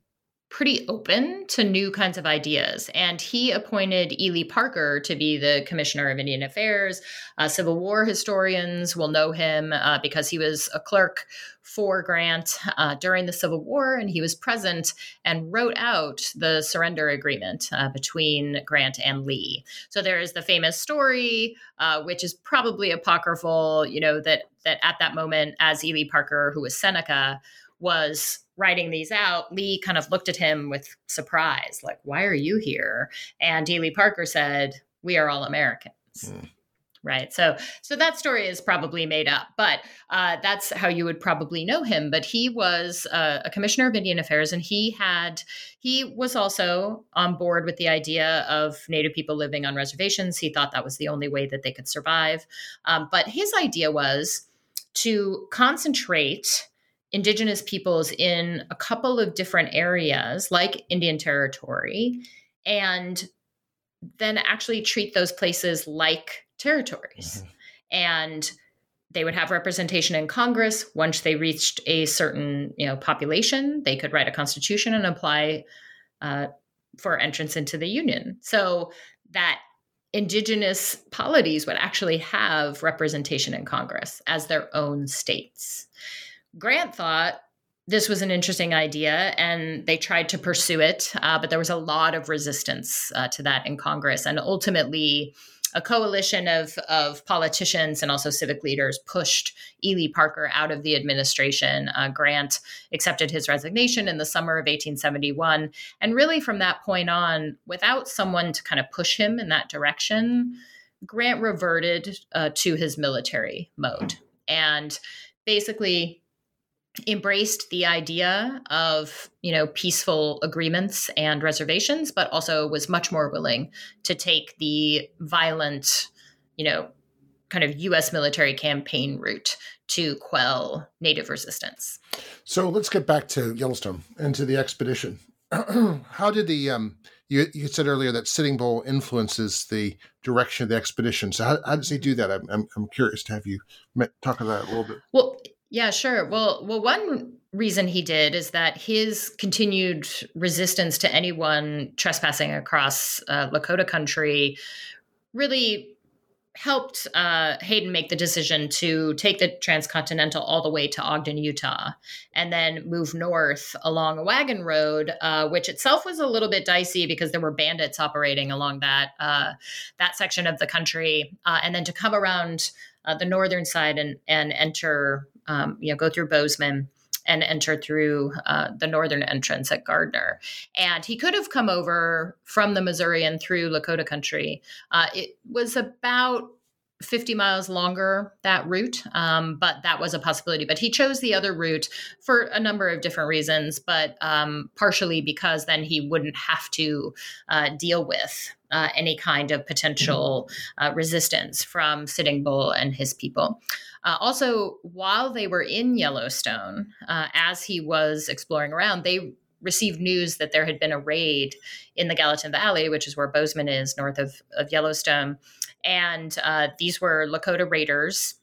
pretty open to new kinds of ideas. And he appointed Ely Parker to be the Commissioner of Indian Affairs. Uh, Civil War historians will know him uh, because he was a clerk for Grant uh, during the Civil War, and he was present and wrote out the surrender agreement uh, between Grant and Lee. So there is the famous story, uh, which is probably apocryphal, you know, that that at that moment, as Ely Parker, who was Seneca, was writing these out, Lee kind of looked at him with surprise, like, why are you here? And Ely Parker said, we are all Americans. Mm. Right. So, so that story is probably made up, but uh, that's how you would probably know him. But he was uh, a commissioner of Indian Affairs, and he had he was also on board with the idea of Native people living on reservations. He thought that was the only way that they could survive. Um, but his idea was to concentrate indigenous peoples in a couple of different areas like Indian Territory and then actually treat those places like territories. Mm-hmm. And they would have representation in Congress. Once they reached a certain you know population, they could write a constitution and apply uh, for entrance into the Union. So that indigenous polities would actually have representation in Congress as their own states. Grant thought this was an interesting idea and they tried to pursue it, uh, but there was a lot of resistance uh, to that in Congress. And ultimately, a coalition of, of politicians and also civic leaders pushed Ely Parker out of the administration. Uh, Grant accepted his resignation in the summer of 1871. And really, from that point on, without someone to kind of push him in that direction, Grant reverted uh, to his military mode. And basically, embraced the idea of you know peaceful agreements and reservations but also was much more willing to take the violent you know kind of US military campaign route to quell native resistance. So let's get back to Yellowstone and to the expedition. *clears throat* How did the um you, you said earlier that Sitting Bull influences the direction of the expedition. So how, how does he do that? I'm, I'm, I'm curious to have you talk about that a little bit. Well, yeah, sure. Well, well, one reason he did is that his continued resistance to anyone trespassing across uh, Lakota country really helped uh, Hayden make the decision to take the transcontinental all the way to Ogden, Utah, and then move north along a wagon road, uh, which itself was a little bit dicey because there were bandits operating along that uh, that section of the country, uh, and then to come around uh, the northern side and and enter um, you know, go through Bozeman and enter through uh, the northern entrance at Gardiner. And he could have come over from the Missouri and through Lakota country. Uh, it was about 50 miles longer that route um, but that was a possibility but he chose the other route for a number of different reasons but um, partially because then he wouldn't have to uh, deal with uh, any kind of potential uh, resistance from sitting bull and his people uh, also while they were in yellowstone uh, as he was exploring around they received news that there had been a raid in the Gallatin Valley, which is where Bozeman is, north of, of Yellowstone. And uh, these were Lakota raiders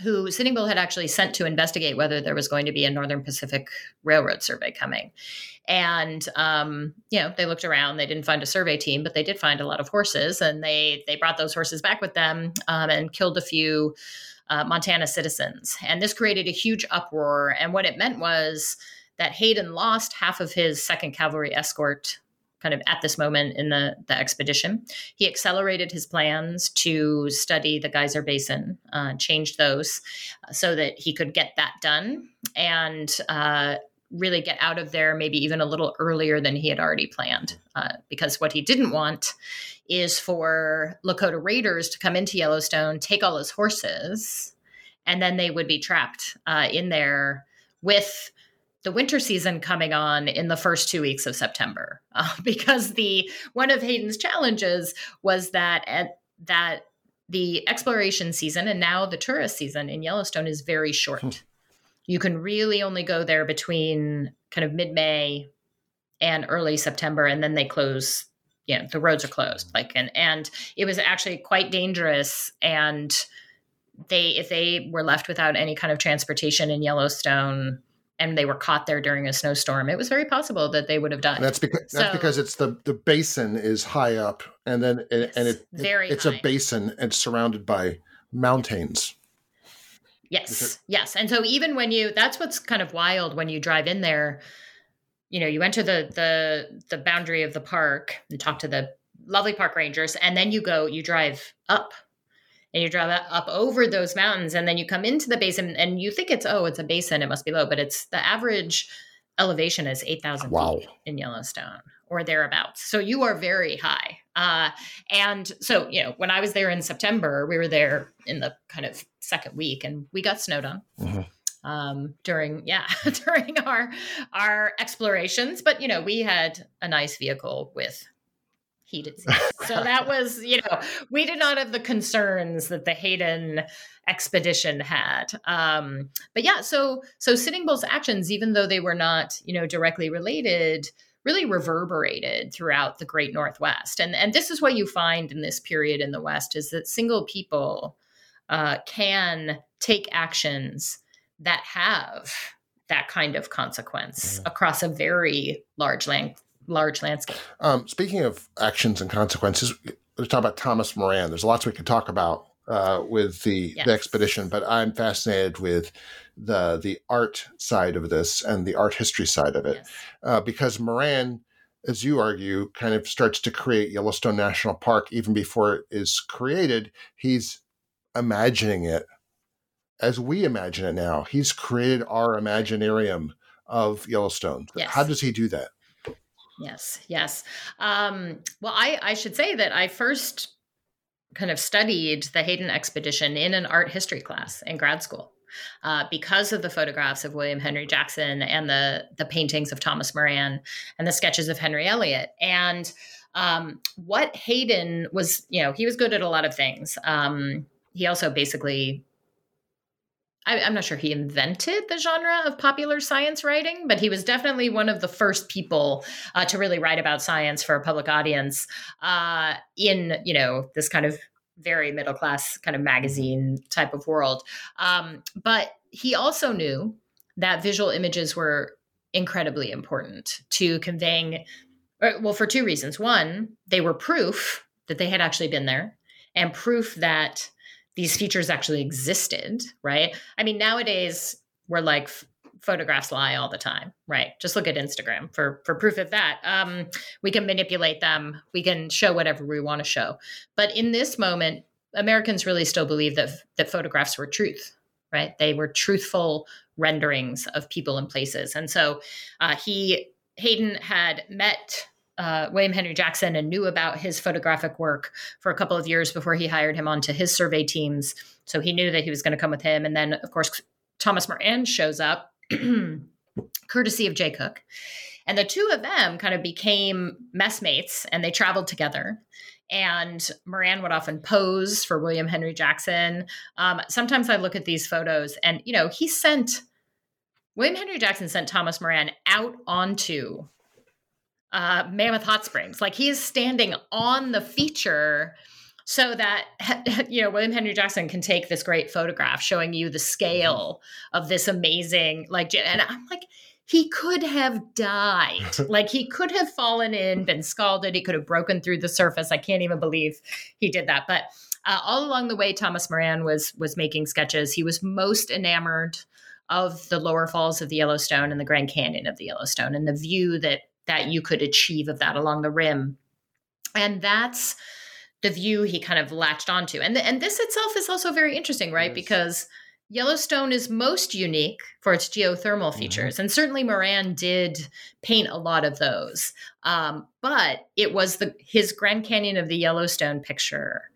who Sitting Bull had actually sent to investigate whether there was going to be a Northern Pacific Railroad survey coming. And um, you know, they looked around. They didn't find a survey team, but they did find a lot of horses, and they they brought those horses back with them um, and killed a few uh, Montana citizens. And this created a huge uproar. And what it meant was that Hayden lost half of his Second Cavalry escort kind of at this moment in the, the expedition. He accelerated his plans to study the geyser basin, uh, changed those uh, so that he could get that done and uh, really get out of there maybe even a little earlier than he had already planned. Uh, because what he didn't want is for Lakota raiders to come into Yellowstone, take all his horses, and then they would be trapped uh, in there with the winter season coming on in the first two weeks of September, *laughs* uh, because the one of Hayden's challenges was that at that the exploration season and now the tourist season in Yellowstone is very short. Hmm. You can really only go there between kind of mid May and early September, and then they close. You know, the roads are closed. Like, and and it was actually quite dangerous and they if they were left without any kind of transportation in Yellowstone and they were caught there during a snowstorm, it was very possible that they would have died. And that's because so, that's because it's the the basin is high up, and then it, and it, very it's high. a basin and surrounded by mountains. Yes, yes, and so even when you that's what's kind of wild when you drive in there. You know, you enter the the the boundary of the park and talk to the lovely park rangers, and then you go, you drive up. And you drive up over those mountains and then you come into the basin and you think it's oh it's a basin it must be low but it's the average elevation is 8000 wow. feet in yellowstone or thereabouts. So you are very high. Uh, and so you know when i was there in september we were there in the kind of second week and we got snowed on. Mm-hmm um, during yeah *laughs* during our our explorations but you know we had a nice vehicle with heated seats. so that *laughs* was, you know, we did not have the concerns that the Hayden expedition had. Um, but yeah, so so Sitting Bull's actions, even though they were not, you know, directly related, really reverberated throughout the Great Northwest. And and this is what you find in this period in the West is that single people uh, can take actions that have that kind of consequence mm. across a very large length large landscape. Um, speaking of actions and consequences, let's talk about Thomas Moran. There's lots we could talk about uh, with the, yes. the expedition, but I'm fascinated with the the art side of this and the art history side of it, yes. uh, because Moran, as you argue, kind of starts to create Yellowstone National Park even before it is created. He's imagining it as we imagine it now. He's created our imaginarium of Yellowstone. Yes. How does he do that? Yes, yes. Um, well, I, I should say that I first kind of studied the Hayden expedition in an art history class in grad school. Uh, because of the photographs of William Henry Jackson and the the paintings of Thomas Moran and the sketches of Henry Elliott. And um, what Hayden was, you know, he was good at a lot of things. Um, he also basically I, am not sure he invented the genre of popular science writing, but he was definitely one of the first people uh, to really write about science for a public audience uh, in, you know, this kind of very middle class kind of magazine type of world. Um, but he also knew that visual images were incredibly important to conveying, uh, well, for two reasons. One, they were proof that they had actually been there, and proof that these features actually existed, right? I mean, nowadays we're like photographs lie all the time, right? Just look at Instagram for for proof of that. Um, we can manipulate them. We can show whatever we want to show. But in this moment, Americans really still believe that that photographs were truth, right? They were truthful renderings of people and places. And so uh, he Hayden had met uh, William Henry Jackson and knew about his photographic work for a couple of years before he hired him onto his survey teams. So he knew that he was going to come with him. And then, of course, Thomas Moran shows up, *clears throat* courtesy of Jay Cooke. And the two of them kind of became messmates and they traveled together. And Moran would often pose for William Henry Jackson. Um, sometimes I look at these photos and, you know, he sent William Henry Jackson sent Thomas Moran out onto uh, Mammoth Hot Springs. Like he is standing on the feature so that *laughs* you know William Henry Jackson can take this great photograph showing you the scale of this amazing like and I'm like he could have died. *laughs* Like he could have fallen in been scalded. He could have broken through the surface. I can't even believe he did that. But uh, all along the way Thomas Moran was was making sketches. He was most enamored of the lower falls of the Yellowstone and the Grand Canyon of the Yellowstone and the view that that you could achieve of that along the rim. And that's the view he kind of latched onto. And the, and this itself is also very interesting, right? Yes. Because Yellowstone is most unique for its geothermal mm-hmm. features, and certainly Moran did paint a lot of those. Um, but it was the his Grand Canyon of the Yellowstone picture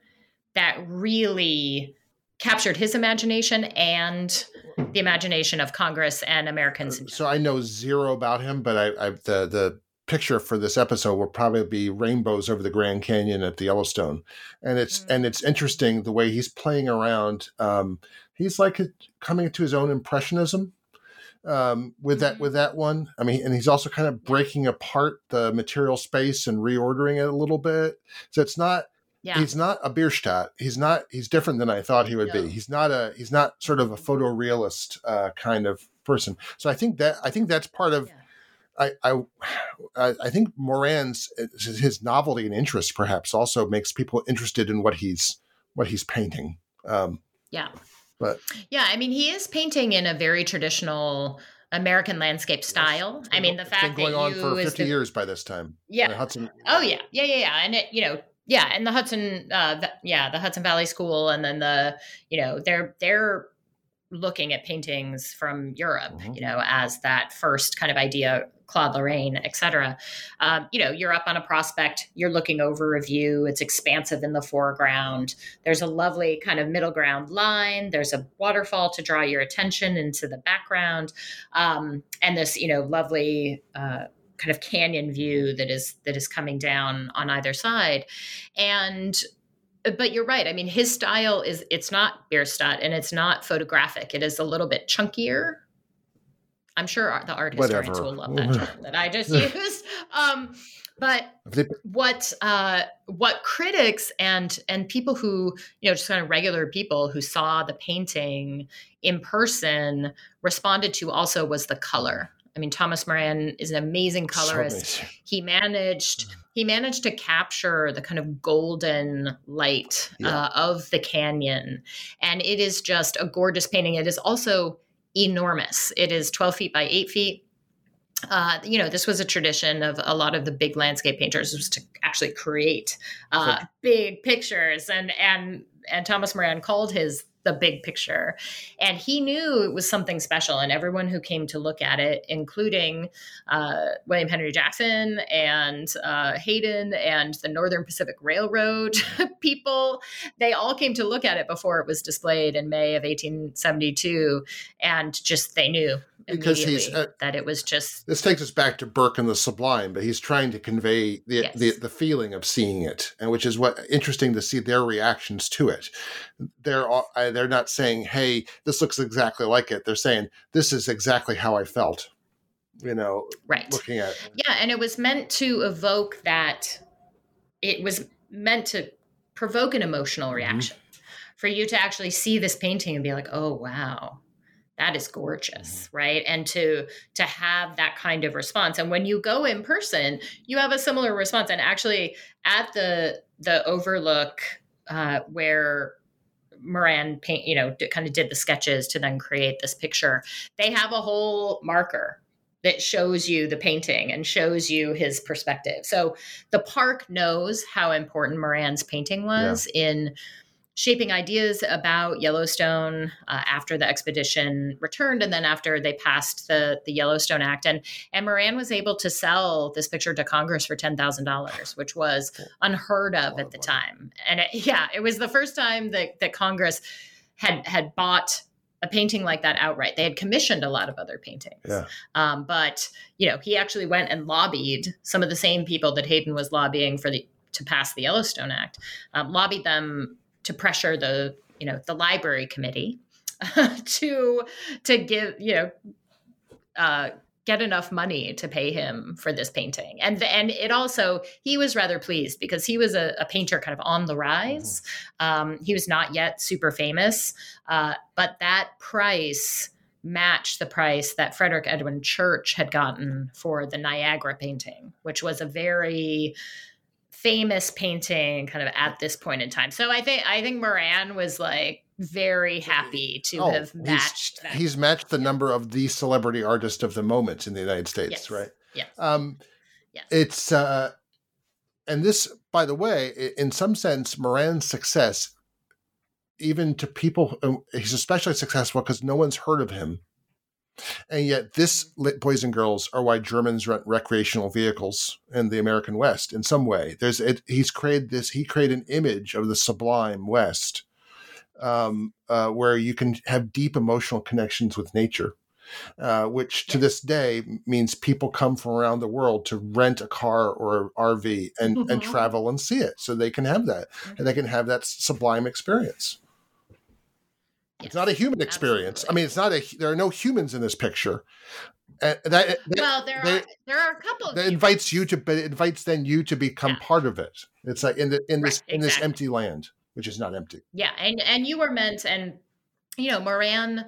that really captured his imagination and the imagination of Congress and Americans. So I know zero about him, but I, I the the picture for this episode will probably be rainbows over the Grand Canyon at the Yellowstone, and it's mm-hmm. and it's interesting the way he's playing around. Um, he's like coming to his own impressionism um, with that mm-hmm. with that one. I mean, and he's also kind of breaking apart the material space and reordering it a little bit. So it's not. Yeah. He's not a Bierstadt. He's not. He's different than I thought he would no. be. He's not a. He's not sort of a photorealist uh, kind of person. So I think that I think that's part of. Yeah I, I, I think Moran's his novelty and interest perhaps also makes people interested in what he's what he's painting. Um, yeah, but yeah, I mean, he is painting in a very traditional American landscape style. I mean, the fact that it's been going that on for fifty the, years by this time. Yeah, Hudson. Oh yeah, yeah, yeah, yeah, and it, you know, yeah, and the Hudson, uh, the, yeah, the Hudson Valley School, and then the, you know, they're they're looking at paintings from Europe, mm-hmm. you know, as that first kind of idea Claude Lorrain, etc. Um, you know, you're up on a prospect, you're looking over a view, it's expansive in the foreground. There's a lovely kind of middle ground line. There's a waterfall to draw your attention into the background. Um, and this, you know, lovely uh, kind of canyon view that is that is coming down on either side. And but you're right. I mean, his style is it's not Bierstadt and it's not photographic. It is a little bit chunkier I'm sure the art historians Whatever. will love that term that I just *laughs* used. Um, but what uh, what critics and and people who you know just kind of regular people who saw the painting in person responded to also was the color. I mean, Thomas Moran is an amazing colorist. So he managed mm. he managed to capture the kind of golden light yeah. uh, of the canyon, and it is just a gorgeous painting. It is also enormous. It is 12 feet by 8 feet. Uh, you know, this was a tradition of a lot of the big landscape painters was to actually create uh, big pictures, and and and Thomas Moran called his the big picture. And he knew it was something special. And everyone who came to look at it, including uh, William Henry Jackson and uh, Hayden and the Northern Pacific Railroad *laughs* people, they all came to look at it before it was displayed in May of 1872. And just they knew because he's uh, that it was just this takes us back to Burke and the Sublime, but he's trying to convey the, yes. the the feeling of seeing it, and which is what interesting to see their reactions to it. They're all, they're not saying, "Hey, this looks exactly like it." They're saying, "This is exactly how I felt." You know, right? Looking at it. yeah, and it was meant to evoke that. It was meant to provoke an emotional mm-hmm. reaction. Mm-hmm. For you to actually see this painting and be like, "Oh wow, that is gorgeous mm-hmm. right and to to have that kind of response and when you go in person you have a similar response and actually at the the overlook uh, where moran paint you know kind of did the sketches to then create this picture they have a whole marker that shows you the painting and shows you his perspective so the park knows how important moran's painting was yeah. in shaping ideas about Yellowstone uh, after the expedition returned, and then after they passed the the Yellowstone Act, and and Moran was able to sell this picture to Congress for ten thousand dollars, which was unheard of at the time. And it, yeah, it was the first time that that Congress had had bought a painting like that outright. They had commissioned a lot of other paintings, yeah. um, but you know he actually went and lobbied some of the same people that Hayden was lobbying for the to pass the Yellowstone Act, um, lobbied them to pressure the you know the library committee *laughs* to to give you know uh, get enough money to pay him for this painting and and it also he was rather pleased because he was a, a painter kind of on the rise mm-hmm. um, he was not yet super famous uh, but that price matched the price that frederick edwin church had gotten for the niagara painting which was a very famous painting kind of at this point in time. So I think I think Moran was like very happy to oh, have matched he's, that. He's matched the number of the celebrity artist of the moment in the United States, yes. right? Yeah. Um, Yes. It's uh, and this, by the way, in some sense, Moran's success, even to people, he's especially successful because no one's heard of him. And yet, this boys and girls are why Germans rent recreational vehicles in the American West. In some way, there's it, he's created this. He created an image of the sublime West, um, uh, where you can have deep emotional connections with nature uh, which to this day means people come from around the world to rent a car or an RV and, and mm-hmm. travel and see it so they can have that and they can have that sublime experience. Yes, it's not a human experience. Absolutely. I mean, it's not a. There are no humans in this picture. And that, well, there they, are there are a couple. That invites you to, but it invites then you to become yeah. part of it. It's like in the in this right, in this empty land, which is not empty. Yeah, and and you were meant, and you know, Moran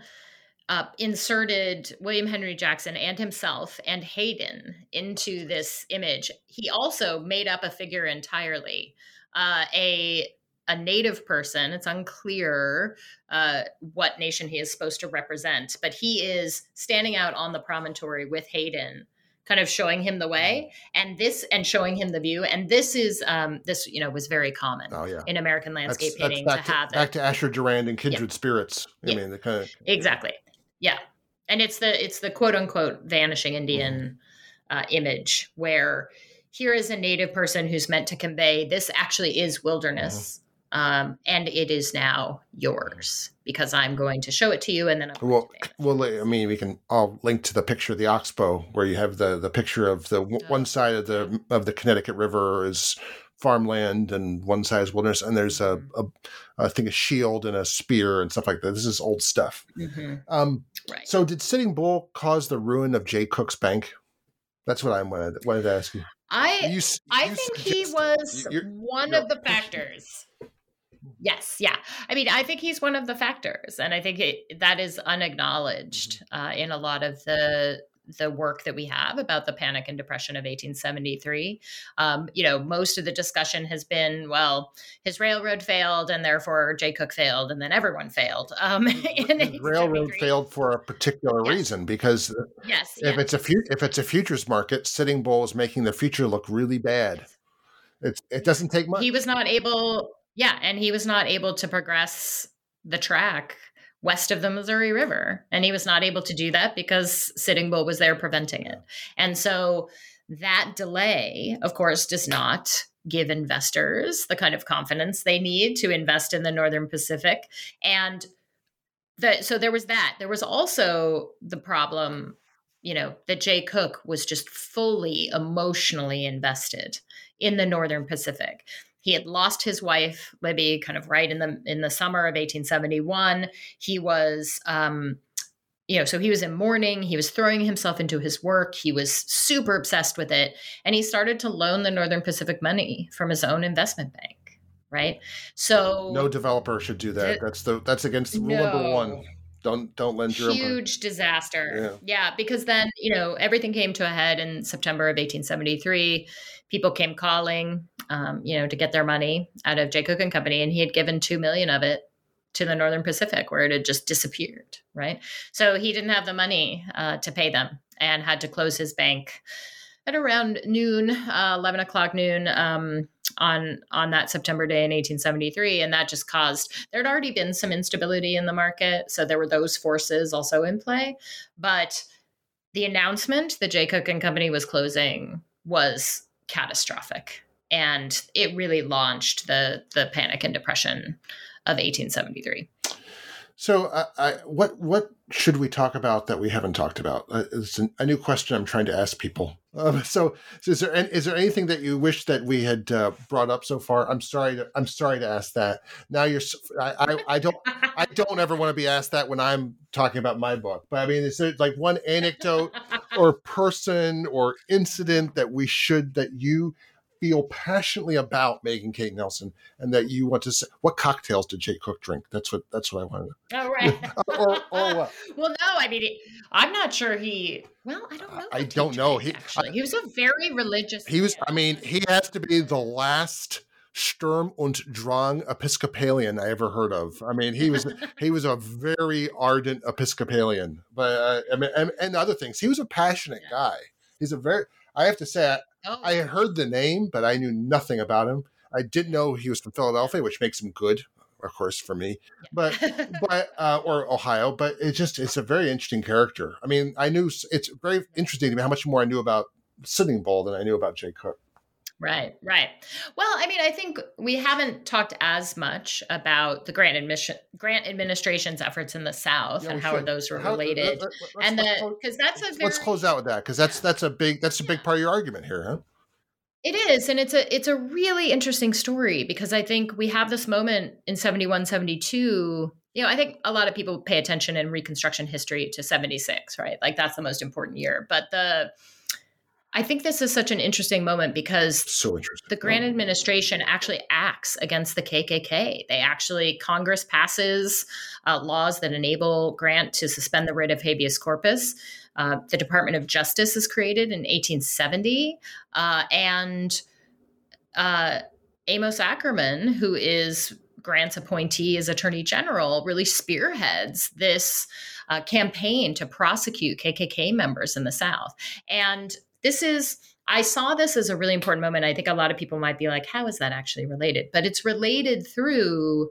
uh, inserted William Henry Jackson and himself and Hayden into this image. He also made up a figure entirely, uh, a a native person. It's unclear uh, what nation he is supposed to represent, but he is standing out on the promontory with Hayden kind of showing him the way and this and showing him the view and this is um this you know was very common oh, yeah. in american landscape that's, painting that's to, to, have back to asher durand and kindred yeah. spirits i yeah. mean the kind of exactly yeah, and it's the it's the quote unquote vanishing Indian mm-hmm. uh, image where here is a native person who's meant to convey this actually is wilderness. Mm-hmm. Um, and it is now yours because I'm going to show it to you, and then I'm well. Well, I mean, we can all link to the picture of the oxbow where you have the the picture of the one side of the of the Connecticut River is farmland and one side is wilderness, and there's a, mm-hmm. a I think a shield and a spear and stuff like that. This is old stuff. Mm-hmm. Um, right. So, did Sitting Bull cause the ruin of Jay Cooke's bank? That's what I wanted, wanted to ask you. I you, I you think he was you're, one you're, of the *laughs* factors. Yes, yeah. I mean, I think he's one of the factors, and I think it, that is unacknowledged mm-hmm. uh, in a lot of the the work that we have about the panic and depression of 1873 um, you know most of the discussion has been well his railroad failed and therefore jay cooke failed and then everyone failed um, *laughs* the railroad failed for a particular yes. reason because yes if yeah. it's a fu- if it's a futures market sitting bull is making the future look really bad it's, it doesn't take much he was not able yeah and he was not able to progress the track west of the Missouri River. And he was not able to do that because Sitting Bull was there preventing it. And so that delay, of course, does not give investors the kind of confidence they need to invest in the Northern Pacific. And the, so there was that. There was also the problem, you know, that Jay Cooke was just fully emotionally invested in the Northern Pacific. He had lost his wife Libby kind of right in the in the summer of 1871. He was um, you know, so he was in mourning, he was throwing himself into his work, he was super obsessed with it, and he started to loan the Northern Pacific money from his own investment bank, right? So no developer should do that. that's the that's against rule no. number 1 don't don't lend your huge disaster. Yeah. yeah because then you know everything came to a head in september of 1873 people came calling um, you know to get their money out of jay cooke and company and he had given two million of it to the northern pacific where it had just disappeared right? So he didn't have the money uh, to pay them and had to close his bank at around noon uh, 11 o'clock noon um, on on that September day in 1873, and that just caused there had already been some instability in the market, so there were those forces also in play. But the announcement that Jay Cooke and Company was closing was catastrophic, and it really launched the the panic and depression of 1873. So, uh, I, what what should we talk about that we haven't talked about? Uh, it's an, a new question I'm trying to ask people. Um, *laughs* so, so, is there is there anything that you wish that we had uh, brought up so far? I'm sorry. To, I'm sorry to ask that. Now you're. I, I, I don't. I don't ever want to be asked that when I'm talking about my book. But I mean, is there like one anecdote *laughs* or person or incident that we should that you feel passionately about Megan Kate Nelson and that you want to say what cocktails did Jay Cooke drink? That's what that's what I wanted. To, oh right. *laughs* or, or what? *laughs* Well, no, I mean, I'm not sure he. Well, I don't know. I don't know. he actually, I, he was a very religious. He was. I mean, he has to be the last. Sturm und Drang Episcopalian I ever heard of. I mean, he was he was a very ardent Episcopalian, but uh, I mean, and, and, other things. He was a passionate guy. He's a very. I have to say, oh. I heard the name, but I knew nothing about him. I didn't know he was from Philadelphia, which makes him good, of course, for me. But *laughs* but uh, or Ohio, but it just it's a very interesting character. I mean, I knew it's very interesting to me how much more I knew about Sitting Bull than I knew about Jay Cooke. Right, right. Well, I mean, I think we haven't talked as much about the grant admission grant administration's efforts in the South yeah, and how should. those were related, how, let, and the because that's a very, let's close out with that because that's that's a big that's a big part of your argument here, huh? It is, and it's a it's a really interesting story because I think we have this moment in 71, 72 you know, I think a lot of people pay attention in Reconstruction history to 76, right? Like that's the most important year. But the I think this is such an interesting moment because so interesting. the Grant administration actually acts against the KKK. They actually, Congress passes uh, laws that enable Grant to suspend the writ of habeas corpus. Uh, the Department of Justice is created in 1870. Uh, and uh, Amos Akerman, who is Grant's appointee as Attorney General, really spearheads this uh, campaign to prosecute KKK members in the South. And this is I saw this as a really important moment. I think a lot of people might be like, how is that actually related? But it's related through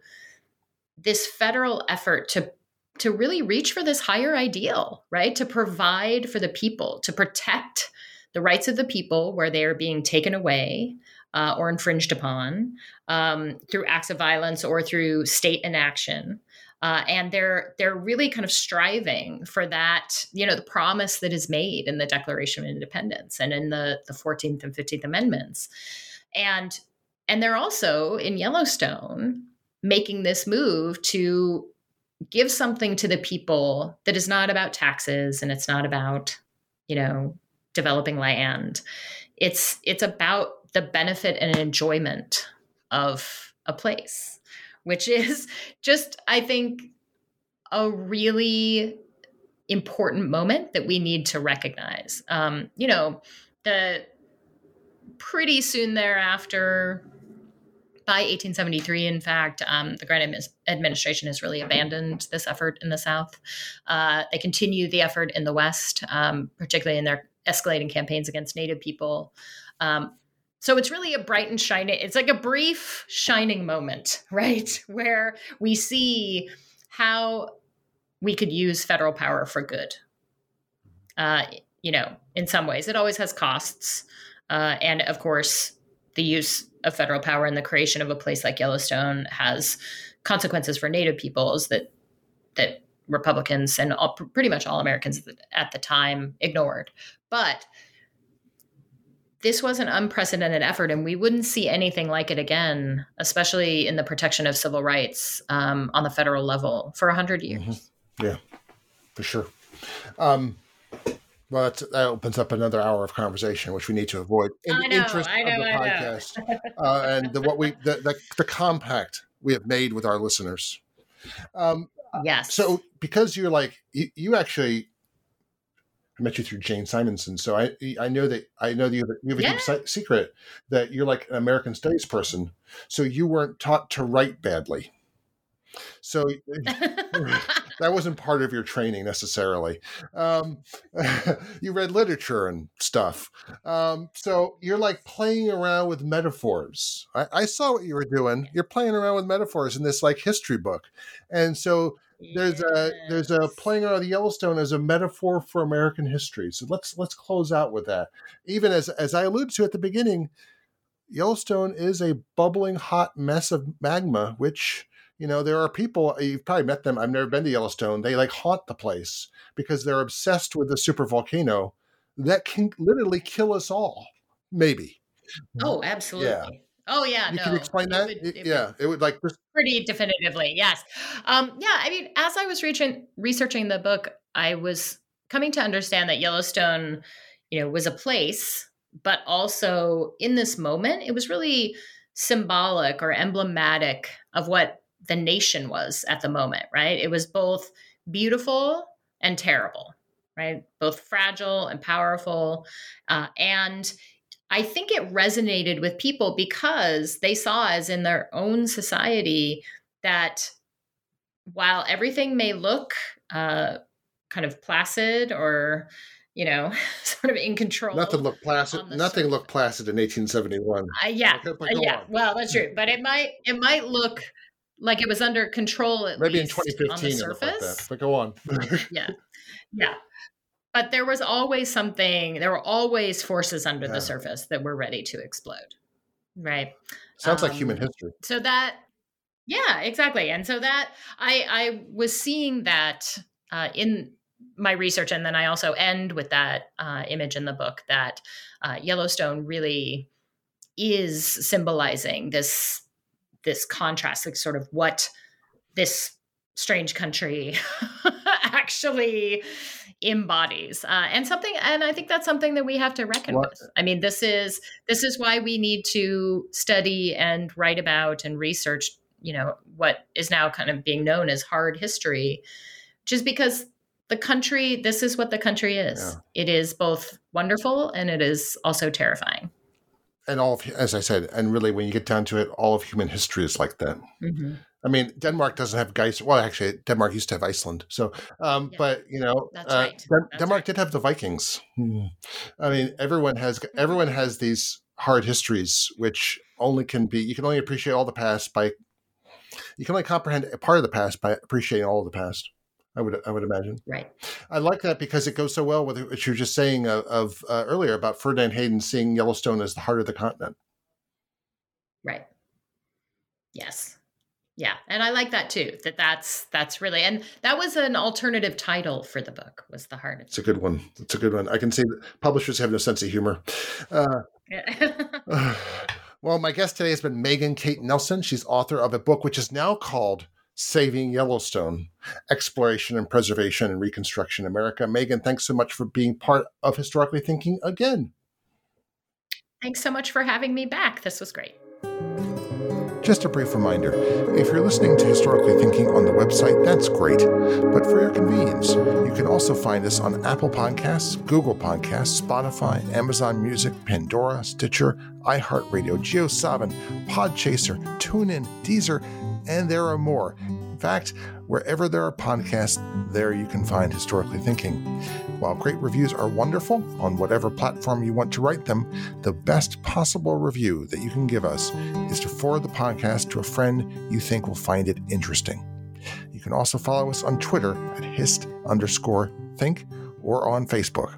this federal effort to to really reach for this higher ideal, right? To provide for the people, to protect the rights of the people where they are being taken away uh, or infringed upon um, through acts of violence or through state inaction. Uh, and they're they're really kind of striving for that you know the promise that is made in the declaration of independence and in the the 14th and 15th amendments. And and they're also in yellowstone making this move to give something to the people that is not about taxes and it's not about you know developing land. It's it's about the benefit and enjoyment of a place which is *laughs* just, I think, a really important moment that we need to recognize. Um, you know, the pretty soon thereafter, by 1873, in fact, um, the Grant administration has really abandoned this effort in the South. Uh, they continue the effort in the West, um, particularly in their escalating campaigns against Native people. Um, so it's really a bright and shining, it's like a brief shining moment, *laughs* right? Where we see how we could use federal power for good. Uh, you know, in some ways, it always has costs. Uh, and of course, the use of federal power and the creation of a place like Yellowstone has consequences for Native peoples that that Republicans and all, pretty much all Americans at the time ignored. But this was an unprecedented effort, and we wouldn't see anything like it again, especially in the protection of civil rights um, on the federal level for 100 years. Mm-hmm. Yeah, for sure. Um, well, that opens up another hour of conversation, which we need to avoid in I the know, interest I know, of the podcast uh, and the, what we the, the, the, compact we have made with our listeners. Um, yes. So, because you're like you, you actually I met you through Jane Simonson, so I I know that I know that you have, you have a yeah. deep secret that you're like an American Studies person, so you weren't taught to write badly. So *laughs* that wasn't part of your training necessarily. Um, *laughs* you read literature and stuff. Um, so you're like playing around with metaphors. I, I, saw what you were doing. You're playing around with metaphors in this like history book. And so there's a there's a playing of the Yellowstone as a metaphor for American history. So let's let's close out with that. Even as as I alluded to at the beginning, Yellowstone is a bubbling hot mess of magma, which you know there are people you've probably met them. I've never been to Yellowstone. They like haunt the place because they're obsessed with the super volcano that can literally kill us all. Maybe. Oh, absolutely. Yeah. Oh yeah, you no. can explain that. Would, it yeah, would, it would like pretty definitively. Yes. Um, yeah, I mean, as I was reaching, researching the book, I was coming to understand that Yellowstone, you know, was a place, but also in this moment, it was really symbolic or emblematic of what the nation was at the moment. Right? It was both beautiful and terrible. Right? Both fragile and powerful, uh, and I think it resonated with people because they saw, as in their own society, that while everything may look uh, kind of placid or you know, *laughs* sort of in control. Nothing looked placid. Nothing surface. looked placid in 1871. Uh, yeah, uh, yeah. On. Well, that's true, but it might it might look like it was under control. Maybe in 2015, on the surface. Like but go on. *laughs* yeah, yeah. But there was always something. There were always forces under yeah. the surface that were ready to explode. Right. Sounds um, like human um, history. So that, yeah, exactly. And so that I I was seeing that uh, in my research, and then I also end with that uh, image in the book that uh, Yellowstone really is symbolizing this this contrast, like sort of what this strange country *laughs* actually embodies uh, and something and i think that's something that we have to reckon what? with i mean this is this is why we need to study and write about and research you know what is now kind of being known as hard history just because the country this is what the country is yeah. it is both wonderful and it is also terrifying and all of, as i said and really when you get down to it all of human history is like that mm-hmm. i mean denmark doesn't have guys well actually denmark used to have iceland so um, yeah. but you know uh, right. Den- denmark right. did have the vikings hmm. i mean everyone has everyone has these hard histories which only can be you can only appreciate all the past by you can only comprehend a part of the past by appreciating all of the past I would I would imagine. Right. I like that because it goes so well with what you were just saying of, of uh, earlier about Ferdinand Hayden seeing Yellowstone as the heart of the continent. Right. Yes. Yeah, and I like that too. That that's that's really and that was an alternative title for the book. Was the heart? It's a good one. It's a good one. I can see that publishers have no sense of humor. Uh, *laughs* *sighs* well, my guest today has been Megan Kate Nelson. She's author of a book which is now called Saving Yellowstone Exploration and Preservation and Reconstruction in America. Megan, thanks so much for being part of Historically Thinking again. Thanks so much for having me back. This was great. Just a brief reminder if you're listening to Historically Thinking on the website, that's great. But for your convenience, you can also find us on Apple Podcasts, Google Podcasts, Spotify, Amazon Music, Pandora, Stitcher, iHeartRadio, JioSaavn, Podchaser, TuneIn, Deezer, and there are more. In fact, wherever there are podcasts, there you can find Historically Thinking. While great reviews are wonderful on whatever platform you want to write them, the best possible review that you can give us is to forward the podcast to a friend you think will find it interesting. You can also follow us on Twitter at hist underscore think or on Facebook.